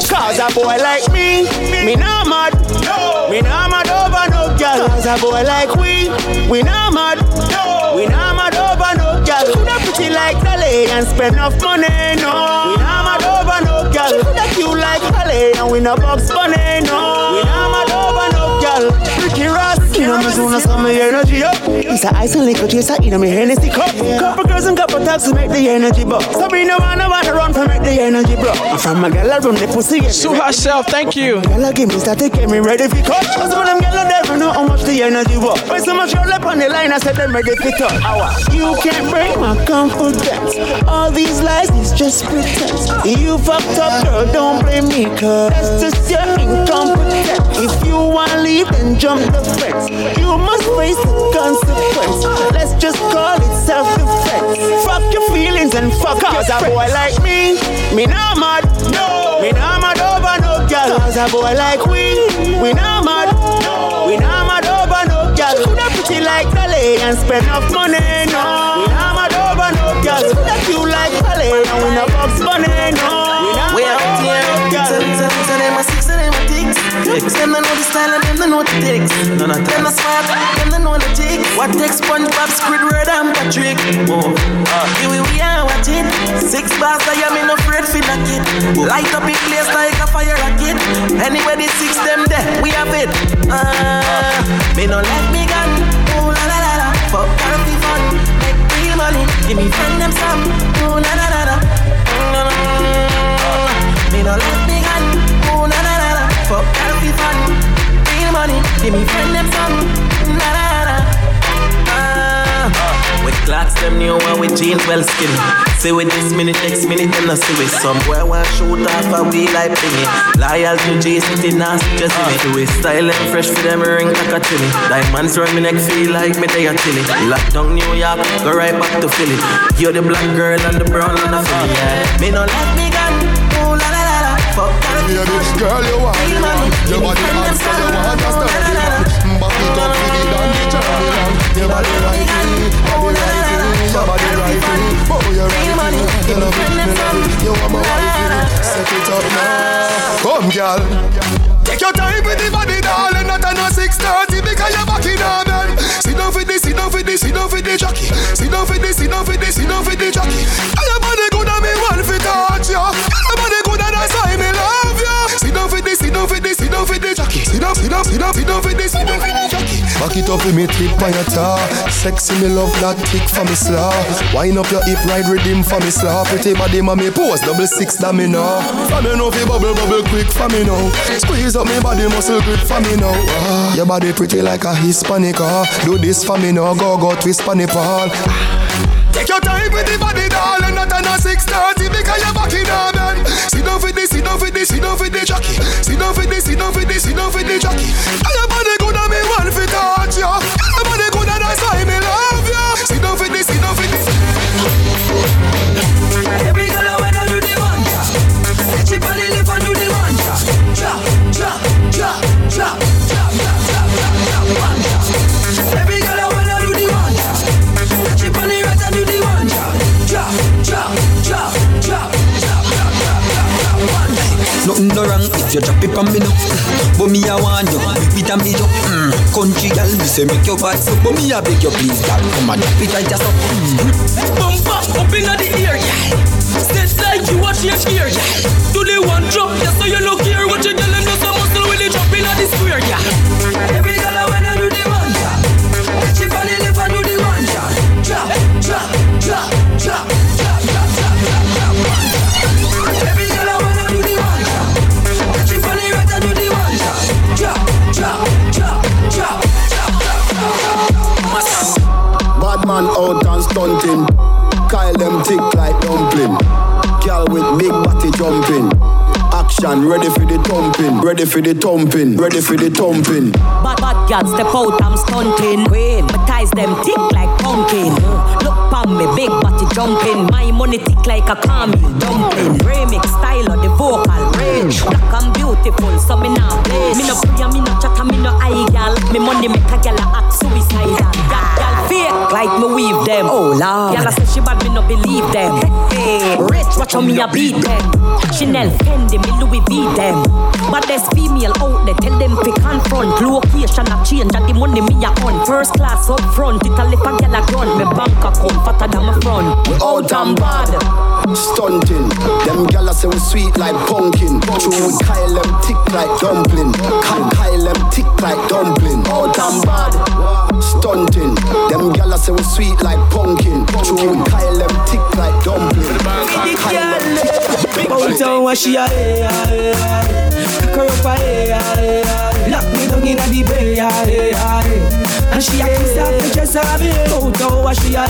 Cause a boy like me, me not mad. Me not mad over no girl. Cause a boy like we, we not mad. We not mad over no girl. Coulda pretty like Dolly and spend enough money, no. We not mad over no girl. Coulda cute like Holly and we no box bunny, no. We not mad over no girl. Ricky Ross, you know me soon as some energy up. It's a ice and liquor chaser, you know me Hennessy cup. Couple girls and couple taps to make the energy buck. So me no wanna wanna run for make the energy bro. From a girl I the pussy. Sue herself, thank you. Girl give me start to get me ready for cut. Cause when them girl never know how much the energy was. When so much roll up on the line, I said them ready for cut. You can't break my confidence. All these lies is just pretense. You fucked up, girl, don't blame me, cause that's just your incompetence. If you wanna leave, then jump the fence. You must face the consequence. Let's just call it self-defense. Fuck your feelings and fuck Cause a boy like me, me not mad. No, me not mad over no girl. Cause a boy like we, we not mad. No, we not mad over no girl. Coulda pretty like Dolly and spend enough money, no. We not mad over no girl. Coulda cute like Holly and we no box money, no. We not mad over no girl. Ticks. Them don't know the style and them don't know the tricks. None of them a smart, them don't know the jigs. What takes SpongeBob, Squidward and Patrick? Oh, uh, here we we are watching. Six bars, I am in afraid for the kid. Light up in place like a fire rocket. Anybody six them there, we have it. Uh, me no let me gun. Oh la la la la, fuck party fun, make real money. Give me friend them some. Oh la la la la. Mm, Me no let me gun. Oh Give me friend them some. La la la la. Ah. With clocks them new and with jeans well skinny. See with this minute, next minute, and I see with some boy want shoot off a wheel like thingy. Loyal to J City, nasty just me. Do it style and fresh for them ring like a chili. Diamonds round me neck feel like me they a chili. Lock down New York, go right back to Philly. You're the black girl and the brown and the Philly. Yeah. Me no let me gun. Ooh la la la la. Fuck that. Yeah, this girl you want. Your body so you want start the Your body right in, body right in, your body right in. Oh, you're right in. You love it, me love it. You want my wife, set it up now. Come, girl. Take your time with the body, darling. Not a no 6:30 because you're back in man. Sit down for this, sit down for this, sit down for the jockey. Sit down for this, sit down for this, sit down for the jockey. Your body it up with me tip on your tar. Sexy me love that kick for me slaw. Wind up your hip, ride rhythm for me slaw. Pretty body, mommy pose double six that me know. For me know fi bubble bubble quick for me now. Squeeze up me body muscle grip for me now. Ah, your body pretty like a Hispanic. Ah. Do this for me now, go go twist pon the. Take your time with the body, darling. Not a no 6:30 because you're back in a man. Sit down for this, sit down for this, sit down for the jockey. Sit down for this, sit down for this, sit down for the jockey. Touch you. And your body good and that's why me love you. Sit down for this, sit down. You drop it on me now. But me I want you, and me up. Mm. Country girl, me say make your bad so. But me I beg you please, girl, come and drop it right just up. Mm. Bump up, up inna the ear, yeah. Set like you watch your gear, yeah. Do the one drop, yeah, so you look here. Kyle them tick like dumpling. Girl with big body jumping. Action ready for the thumping. Ready for the thumping. Ready for the thumping. Bad bad girl step out, I'm stunting. Queen, my ties them tick like pumpkin. Look pon me, big body jumping. My money tick like a camel dumpling. Remix style of the vocal range. Black and beautiful, so me now play. Me no pray, me no chat, me no eye gal. Me money make a a act suicidal. That gal fake me weave them. Oh, Lord. Y'all say she bad, me no believe them. Hey, rich, watch how me a beat them. Chanel, Fendi, me Louis V them. But there's female out there, tell them to confront. Location a change, and the money me a on. First class up front, it a lip a gyal a grunt. Me bank account fatter than my front. We out and bad. Stunting. Them gyal say we sweet like pumpkin. True, we Kyle them tick like dumpling. Kyle, Kyle them tick like dumpling. All and bad. Stunting. Them gyal say we sweet like pumpkin. True, we Kyle them tick like dumpling. Kyle them tick Bow down what she a. Her up a. Lock me down inna the bay, hey, hey. And she a kiss off the dress of me. Bow down what she a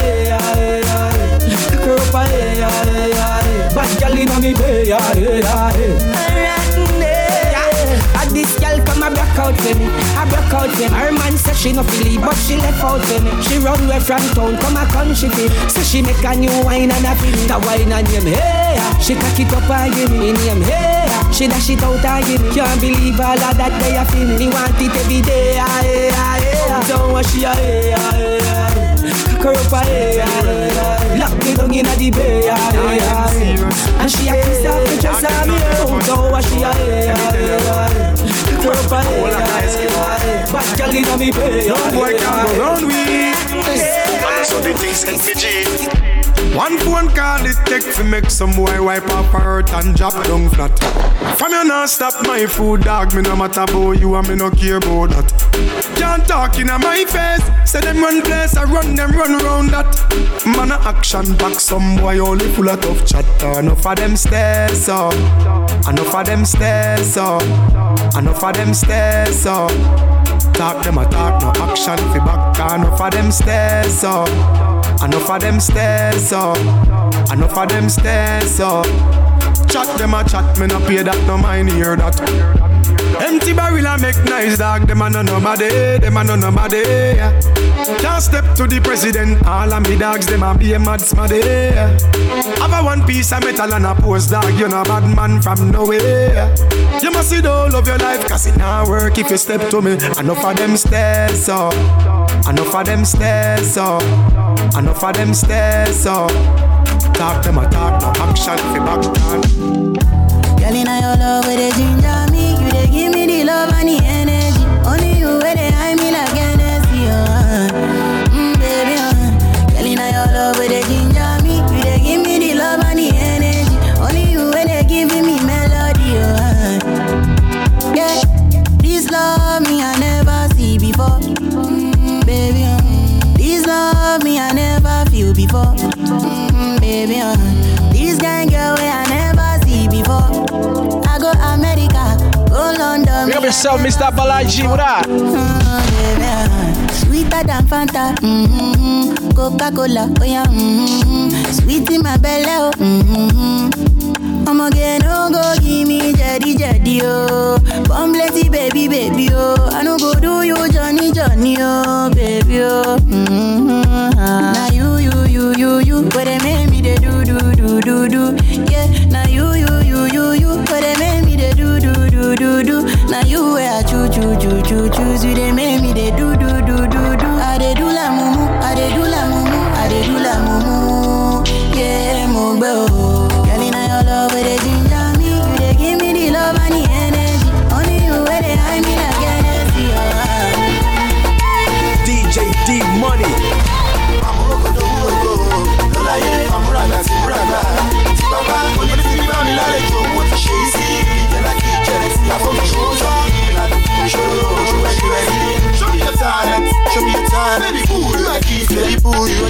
her up a. Bad girl inna me bay, hey, hey. And this girl a broke out for me, a broke out for me. Her man say she no feel but she left out for me. She run away from town, come a country feel. So she make a new wine and a feel. The wine and name hey, ah. she cock it up and give me name hey. Ah. She dash it out and give me. Can't believe all of that they a feel me. Want it every day, hey, hey, hey. Don't want she a hey, hey, hey. Cock her up a hey, hey, hey. Lock me down inna the bay, ah, hey. And she a kiss off the dress of me. Don't want she a hey, hey, hey. Cock her up a hey, hey, hey. Bad girl inna me bay, Young boy can't go round. And so the things can be G. One phone call it take to make some boy wipe up hurt and drop down flat. From you not stop my food, dog. Me no matter about you and me no care about that. Can't talk in my face. Say them run place, I run them run round that. Man a action back, some boy only full of tough chatter. Enough of them stairs up, enough of them stairs up, enough of them stairs up. Talk them a talk, no action fi back. Enough of them stairs up. Enough of them stairs up. Enough of them stairs up. Chat them a chat, me no pay that, no mind hear that. Empty barrel I make nice dog, them a no nobody, them a no nobody. Can't step to the president, all of me dogs, them a be a mad smaddy. Have a one piece of metal and a post dog, you no bad man from nowhere. You must see the whole of your life, cause it not work if you step to me. Enough of them stairs up, enough of them stairs up, enough of them stairs up. Talk them a talk, no action fi back down. Girl, inna your love where they ginger me, you they give me the love and the energy. Only you where they hide me like Hennessy, uh. Mm, baby, uh. Girl, inna your love where they ginger me, you they give me the love and the energy. Only you where they giving me melody, uh. Yeah, this love me I never see before, mm, baby, uh. This love me I never feel before, mm, baby, uh. Big up yourself, Mr. Balaji. What up? Sweeter than Fanta, mm-hmm. Coca Cola, oh yeah, mm-hmm. Sweet in my belly, oh, mm-hmm. I'm again, no go give me jetty jetty, oh. Blessy, baby, baby, oh. I no go do you, Johnny, Johnny, oh, baby, oh. Mm-hmm. Now you, you, you, you, you, what they make me they do, do, do, do, do. Yeah, now you, you, do, do, do. Now you I choo, choo, choo, choo, choose you, they make me they do,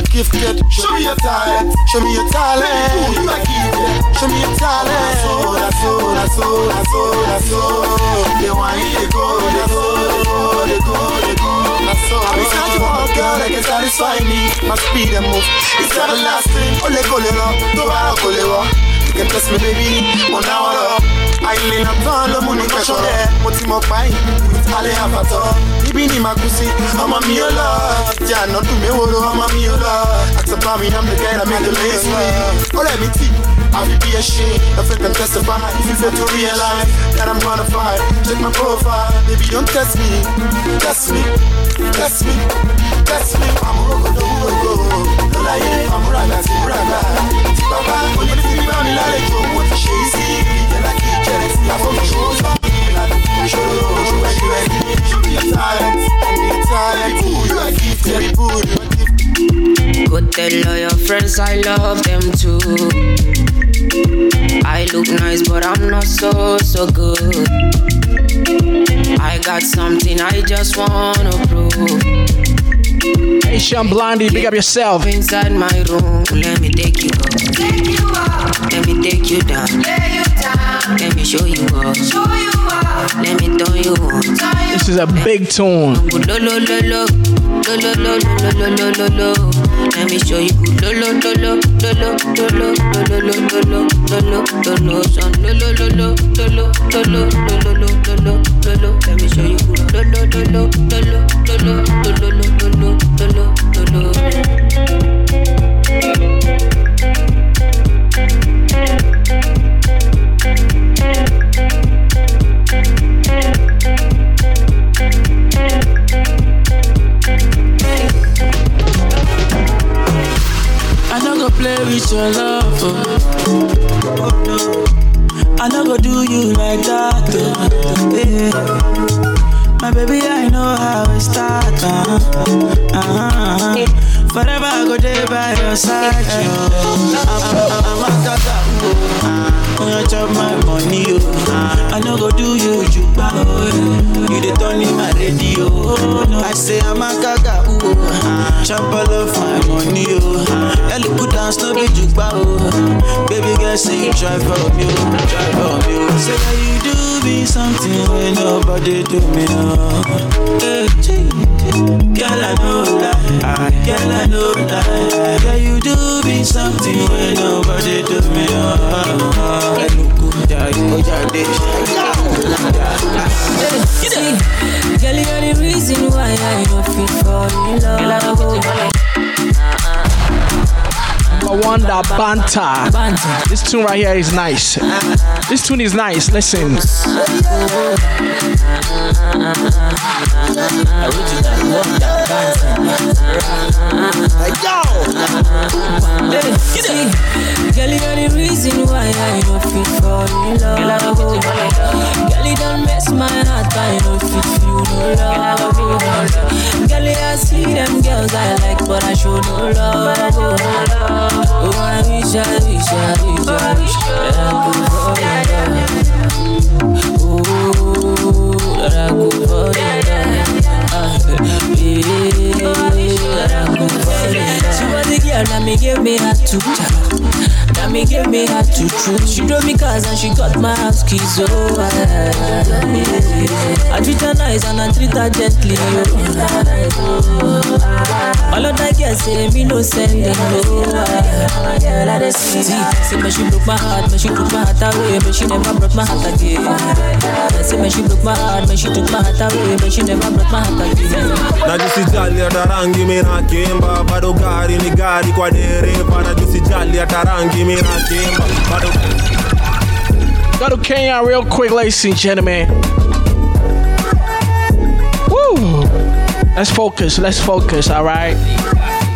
boo, you are gifted. Show me your talent, show me your talent. Baby boo, you are gifted. Show me your talent. So, that's so, that's so, that's so, that's so. They want you to go, they go, they go, they go, they go. That's so. I'm inside you, oh girl, that can satisfy me. My speed and move, it's everlasting. Ole kole lo, to wa kole wa. You can trust me, baby. Mo na wa àìlèlà tán ló mú ní kẹsọ̀rọ̀ mo ti mọ páyì alẹ́ àfàtọ́ níbí ni màá kú sí ọmọ mi ò lọ jẹ́ ànádùn méwòrò ọmọ mi ò lọ àtàbà mi yàn mẹ́kẹ́ ẹ̀rọ mi lè lè sí ó rẹ̀ mí tì àfi bí ẹ ṣe ẹfẹ́ kan testify fífẹ́ tó rí ẹ láì that I'm gonna fight check my profile. Baby don't test me test me test me test me. Àmúròkòtò wúròkò lọ́láyé àmúràgbà sí múràgbà tí bàbá onídìrí bá mi lálejò owó ti ṣe é sí ìjẹ́lá Show me your talents. I need talent. You are beautiful. Go tell all your friends I love them too. I look nice, but I'm not so so good. I got something I just wanna prove. Hey, Sean Blondie, Pick up yourself. Inside my room, let me take you up. Take you up. Let me take you down. Let me show you up. Show you up. Let me tell you. This is a big tune. Let me show you. Let me show you. Thank you. Play with your love. Oh. Oh, no. I no go do you like that. Oh. Yeah. My baby, I know how it start. Uh-huh. Uh-huh. Forever I go there by your side. Oh. I'm, a kaka. Oh. You chop my money, oh. I no go do you juba. Oh. You the turn in my radio. Oh. I say I'm a kaka. Oh. Chop all of my money. Oh. Girl, you put down no be juba. Oh. Baby girl, say you try for me. Oh. Try for me. Oh. Say that you do me something when nobody do me. Oh. Eh, hey, girl, I know lie. Girl, I know lie. Girl, you do me something when nobody do me. Oh. Girl, you're the reason why I don't feel fall in love. Mawanda Banta. This tune right here is nice. This tune is nice. Listen. Girl, you're the reason why I don't feel fall in love. Girl, don't mess my heart, I don't feel no love. Girl, I see them girls I like, but I show no love. Oh, I wish, I wish, I wish, I wish I. Oh, that I go I go She was the girl that me give me a two me give me her to truth. She drove me cars and she got my house keys. Oh, I, I treat her nice and I treat her gently. Oh. All of that girls say me no send them. Oh, I, girl, I just see. Say me she broke my heart, me she took my heart away, but she never broke my heart again. Say me she broke my heart, me she took my heart away, but she never broke my heart again. najisijali hata rangi minakimba bado gari ni gari kwa dereva najisijali hata rangi bado Go to Kenya real quick, ladies and gentlemen. Woo! Let's focus. Let's focus. All right.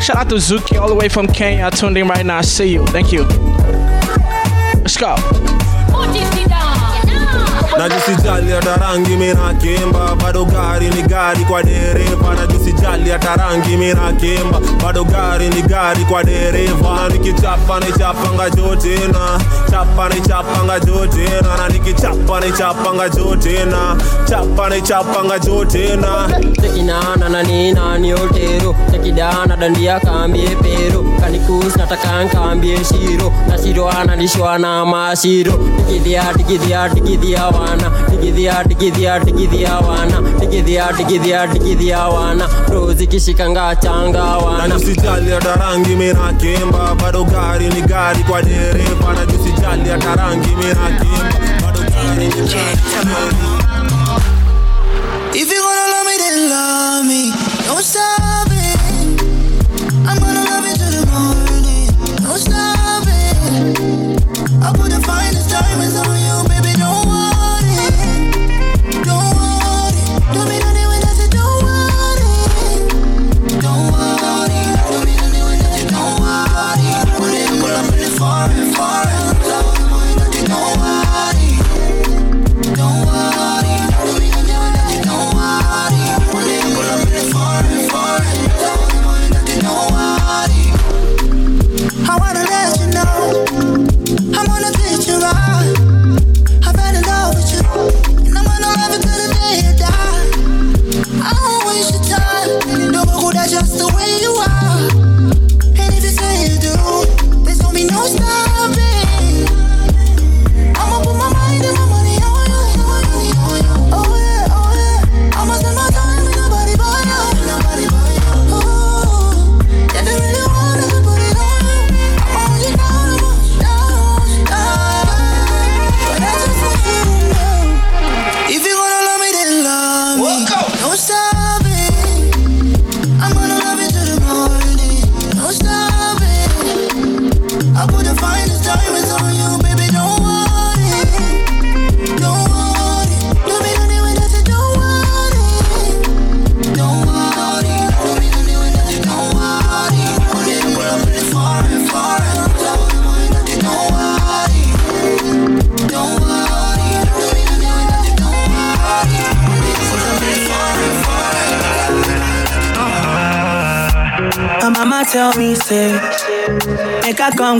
Shout out to Zuki all the way from Kenya. Tuned in right now. See you. Thank you. Let's go. Najisijali hata rangi minakimba bado gari ni gari kwa dereva. Najisijali hata rangi minakimba bado gari ni gari kwa dereva. Nikichapa nichapanga jotena chapanga nichapanga jotena na nikichapa nichapanga jotena chapa nichapanga jotena tekinana na nina ni otero tekidana dandia kambie pero kanikus nataka nkambie shiro na shiro analishwa na mashiro tikidhia tikidhia tikidhia wana tikidhia tikidhia tikidhia wana tikidhia tikidhia tikidhia wana. Rozi kishikanga changa wana. Najisijali hata rangi minakimba bado gari ni gari kwa dereva najisijali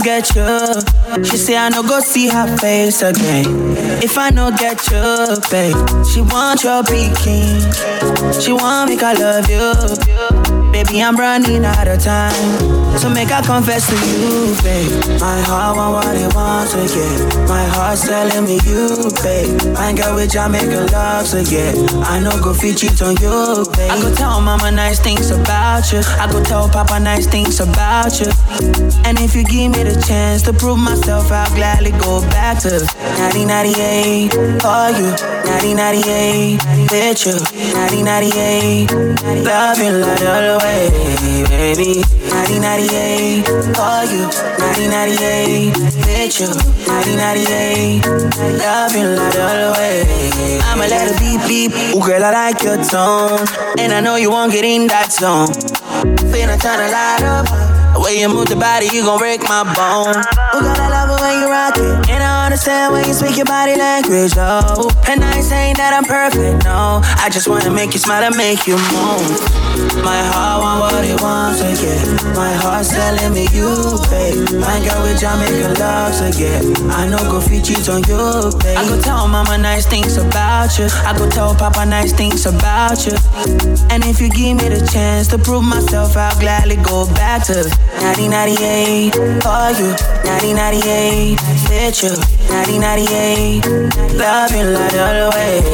get you. She say I no go see her face again. If I no get you, babe, she want your be king. She want make I love you. Baby, I'm running out of time. So make I confess to you, babe. My heart want what it wants get. My heart's telling me you, babe. I ain't got with Jamaican love to get. I know go fit cheat on you, babe. I go tell mama nice things about you. I go tell papa nice things about you. And if you give me the chance to prove myself, I'll gladly go back to 1998 for you. 1998 with you. 1998 love you all the way, baby. 1998 for you. 1998 with you. 1998 love you all the way. I'ma let it beep beep. Ooh, girl, I like your tone, and I know you won't get in that zone. Finna turn the light up. The way you move the body, you gon' break my bone. Who got I love it when you rock it? Understand when you speak your body language, oh. And I ain't saying that I'm perfect, no. I just wanna make you smile and make you move. My heart want what it wants to get. My heart's telling me you, babe. My girl with Jamaican love to get. I know go fit cheat on you, babe. I go tell mama nice things about you. I go tell papa nice things about you. And if you give me the chance to prove myself, I'll gladly go back to 1998 for you. 1998 with you. 1998 love you like all the way,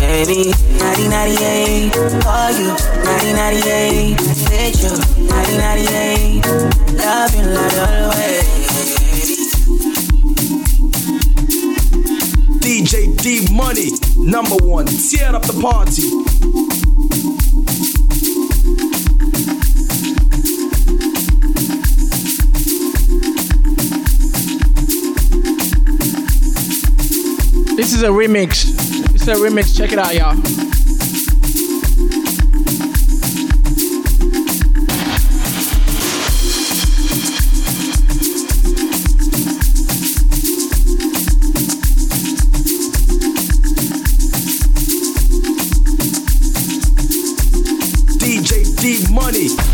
baby. 1998 for you. 1998 with you. 1998 love you like all the way. DJ D Money, number one, tear up the party. Is a remix. Is a remix. Check it out, y'all. DJ D Money.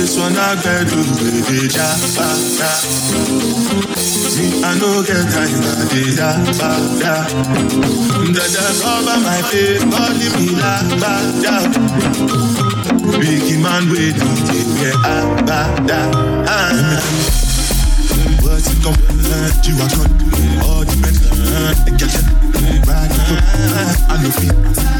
this one I get to baby da ba da. I know get time I did da ba da. Da da cover my face, body me la ba. Big man we don't take care of da. Ah. But you come, you. All the men, I get it. Right, I know feet.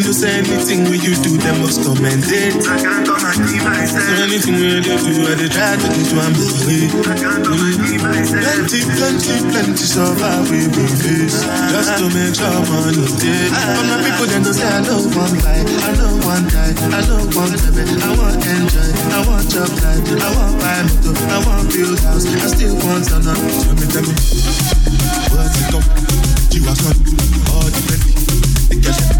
know say anything when you do, them must commend it. I can't come and keep myself. So anything you do, I dey try to get one way. I can't come and keep myself. Plenty, plenty, plenty survive we we face. Just to make sure money day. But my people then don't say I know one lie, I know one die, I know one baby. I want enjoy, I want job life, I want buy motor, I want build house, I still want some. Tell me, tell me, what's it come? You are son, all the plenty. The girl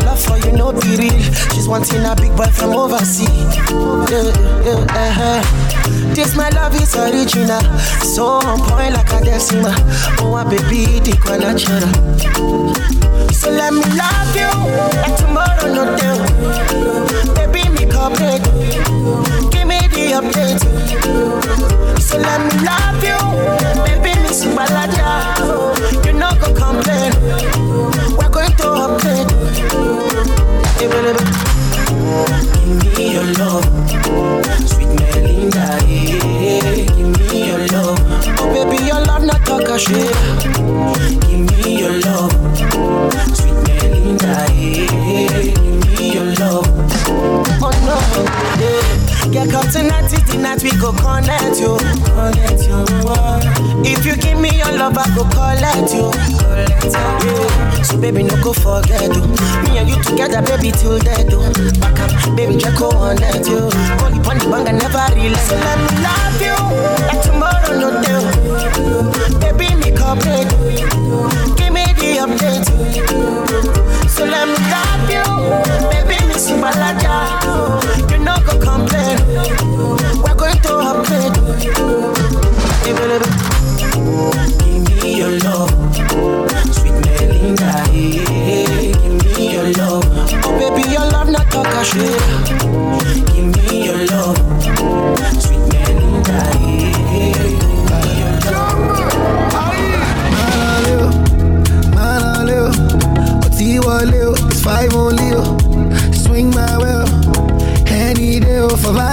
my love for you no be real. She's wanting a big boy from overseas. Yeah, yeah, uh-huh. This my love is original, so on point like a decima. Oh, my baby, the natural. So let me love you like tomorrow no day. Baby, me cooperate. Give me the update. So let me love you, baby, me subalaja. Night we go connect you, connect you. If you give me your love, I go collect you, collect you. So baby, no go forget you. Me and you together, baby, till dead. Oh. Back up, baby, check go on that you. Only pon the bang, I never relax. So let me love you like tomorrow, no day. Baby, me cooperate. Update. So let me love you, baby, me subalaja. You no go complain. We're going to upgrade. Hey. Give me your love, sweet Melinda. Give me your love, oh baby, your love not talk a shit.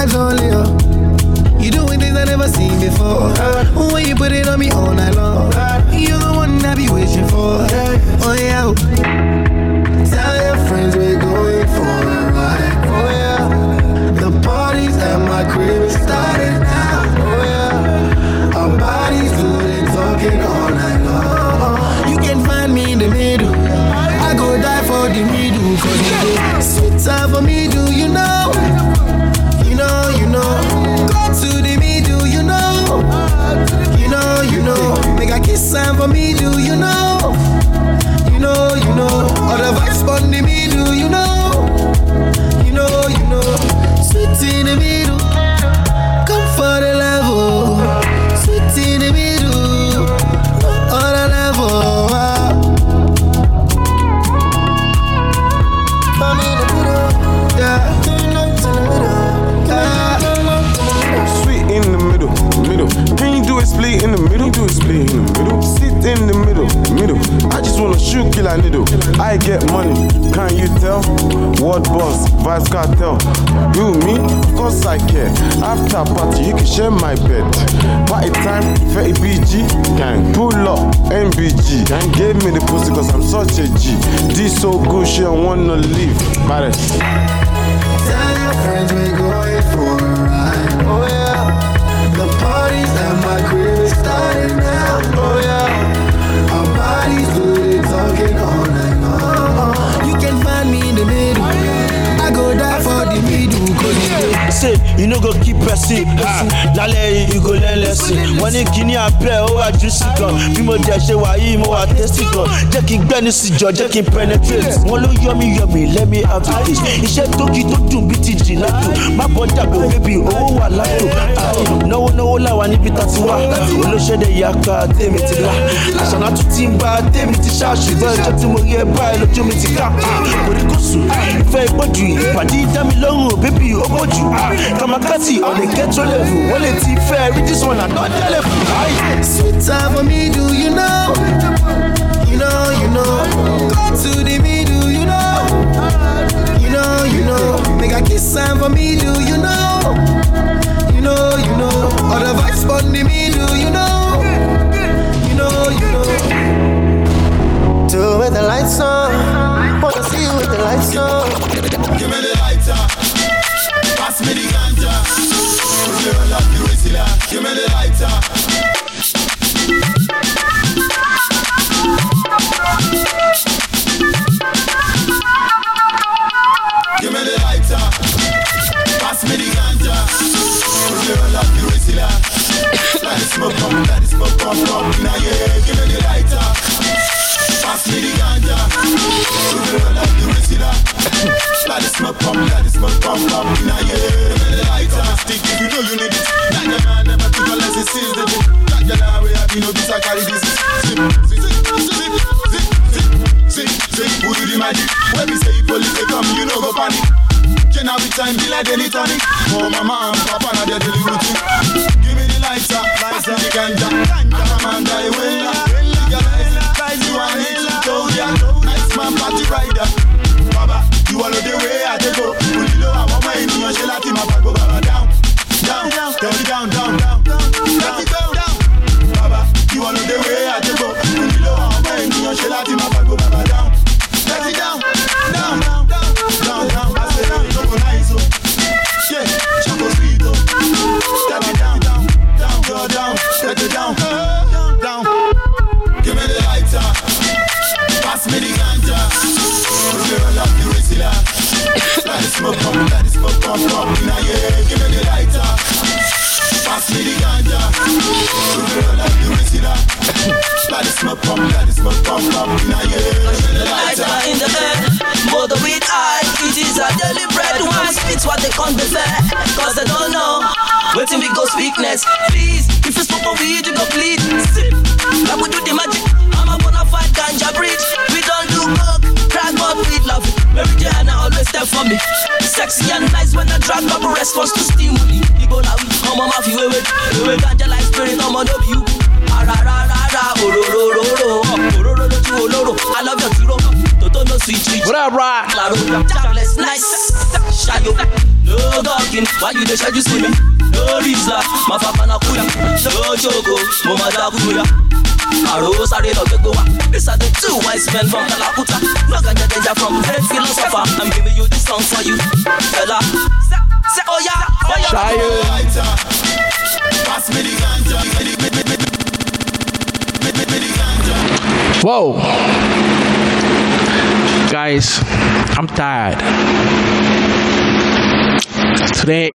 Vibes only. oh. You doing things I never seen before. When you put it on me all night long, you're the one I be wishing for. Oh yeah. oh. Tell your friends we're going for a ride. Oh yeah. The parties at my crib is starting now. Oh yeah. Our bodies do the talking all night long. You can find me in the middle. I go die for the middle. Cause you sweet time for me, do you know? In the middle, middle. I just wanna shoot, kill a needle. I get money, can you tell? Word boss, vice cartel. You, me? Of course I care. After party, you can share my bed. Party time, 30 BG, gang. Pull up, MBG. Gang gave me the pussy cause I'm such a G. This so good, she don't wanna leave. Baddest. Tell your friends we're going you no go keep person. Lálẹ́ you go learn lesson. Wọ́n ní kíní abẹ́ ó wà juicy gan. Bí mo dẹ̀ ṣe wà yìí mo wà tasty gan. Jẹ́ kí n gbẹ́ni sí jọ jẹ́ kí n penetrate. Wọ́n ló yọ mí yọ mí let me have taste. Iṣẹ́ tókì tó dùn bí ti jì látò má bọ́ dàgbò bébì owó wà látò náwó náwó làwà níbi tá ti wá olóṣèdè ìyàká tèmi ti là. Àṣànà tún ti ń bá tèmi ti ṣá. Ṣùgbọ́n ẹjọ́ tí mo rí ẹ báyìí lójú mi ti ká. Kòríkòsù ìfẹ́ ìpọ́jù ìpàdé dámilọ́rùn bébì ó bọ́jù kamakati on a ghetto level lè ti fẹ́ rí this one another level. Aye. Sweet time for me, do you know? You know, you know. Go to the middle, you know. You know, you know. Make a kiss time for me, do you know? You know, you know. All the vibes on the middle, you know. You know, you know. Do it with the lights on. Wanna see you with the lights on. Give me the lighter. Uh. Pass me the ganja. Roll up the whistler. Give me the lighter. Give me the lighter. Pass me the ganja. Roll up the whistler. Let it smoke up, let it smoke up, up. Now yeah, give me the lighter. Pass me the ganja. Roll up the whistler. Let it smoke up, let it smoke up, up. Give me the lighter. Stick if you know you need it. That the man never took unless he sees the dick. That the lie where I be no this I carry this. Zip, zip, zip, zip, zip, zip, zip. Who do the magic? When we say police they come, you know go panic. Can I be time be like daily tonic? Oh mama and papa now they're daily routine. Give me the lighter, pass me the ganja. Ganja man die winner. Guys you are need to go ya. Nice man party rider. Baba, you know the way I go. Up, up. Give me the lighter. In the bed, mother with eye. It is a deliberate one. Spit what they can't be cause they don't know. Waiting we go weakness. Please, if you smoke a weed, you go bleed. Sip, like we do the magic. I'm a bona fide ganja bridge. We don't do coke, crack but we love. Mary Johanna always there for me. Sexy and nice when I drag up a response to stimuli. Ebola we, I'm a mafia we we we ganja like spirit. I'm a W. Ara ra ra ra, oro oh, ro ro ro, oro oh, ro ro tu oloro. I love your tiro. Toto no sweet sweet. What up? Claro, jobless, nice. Shayo, no talking. Why you you see me? No reason, my papa na kuya. No choco, mo ma da kuya. Àrò sáré lọ gbégbó wa. These are the two wise men from Kalakuta. No ganja danger from great philosopher. I'm giving you this song for you, fella. Say, say, oh yeah, oh yeah. Pass me the ganja. Whoa. Guys, I'm tired. Today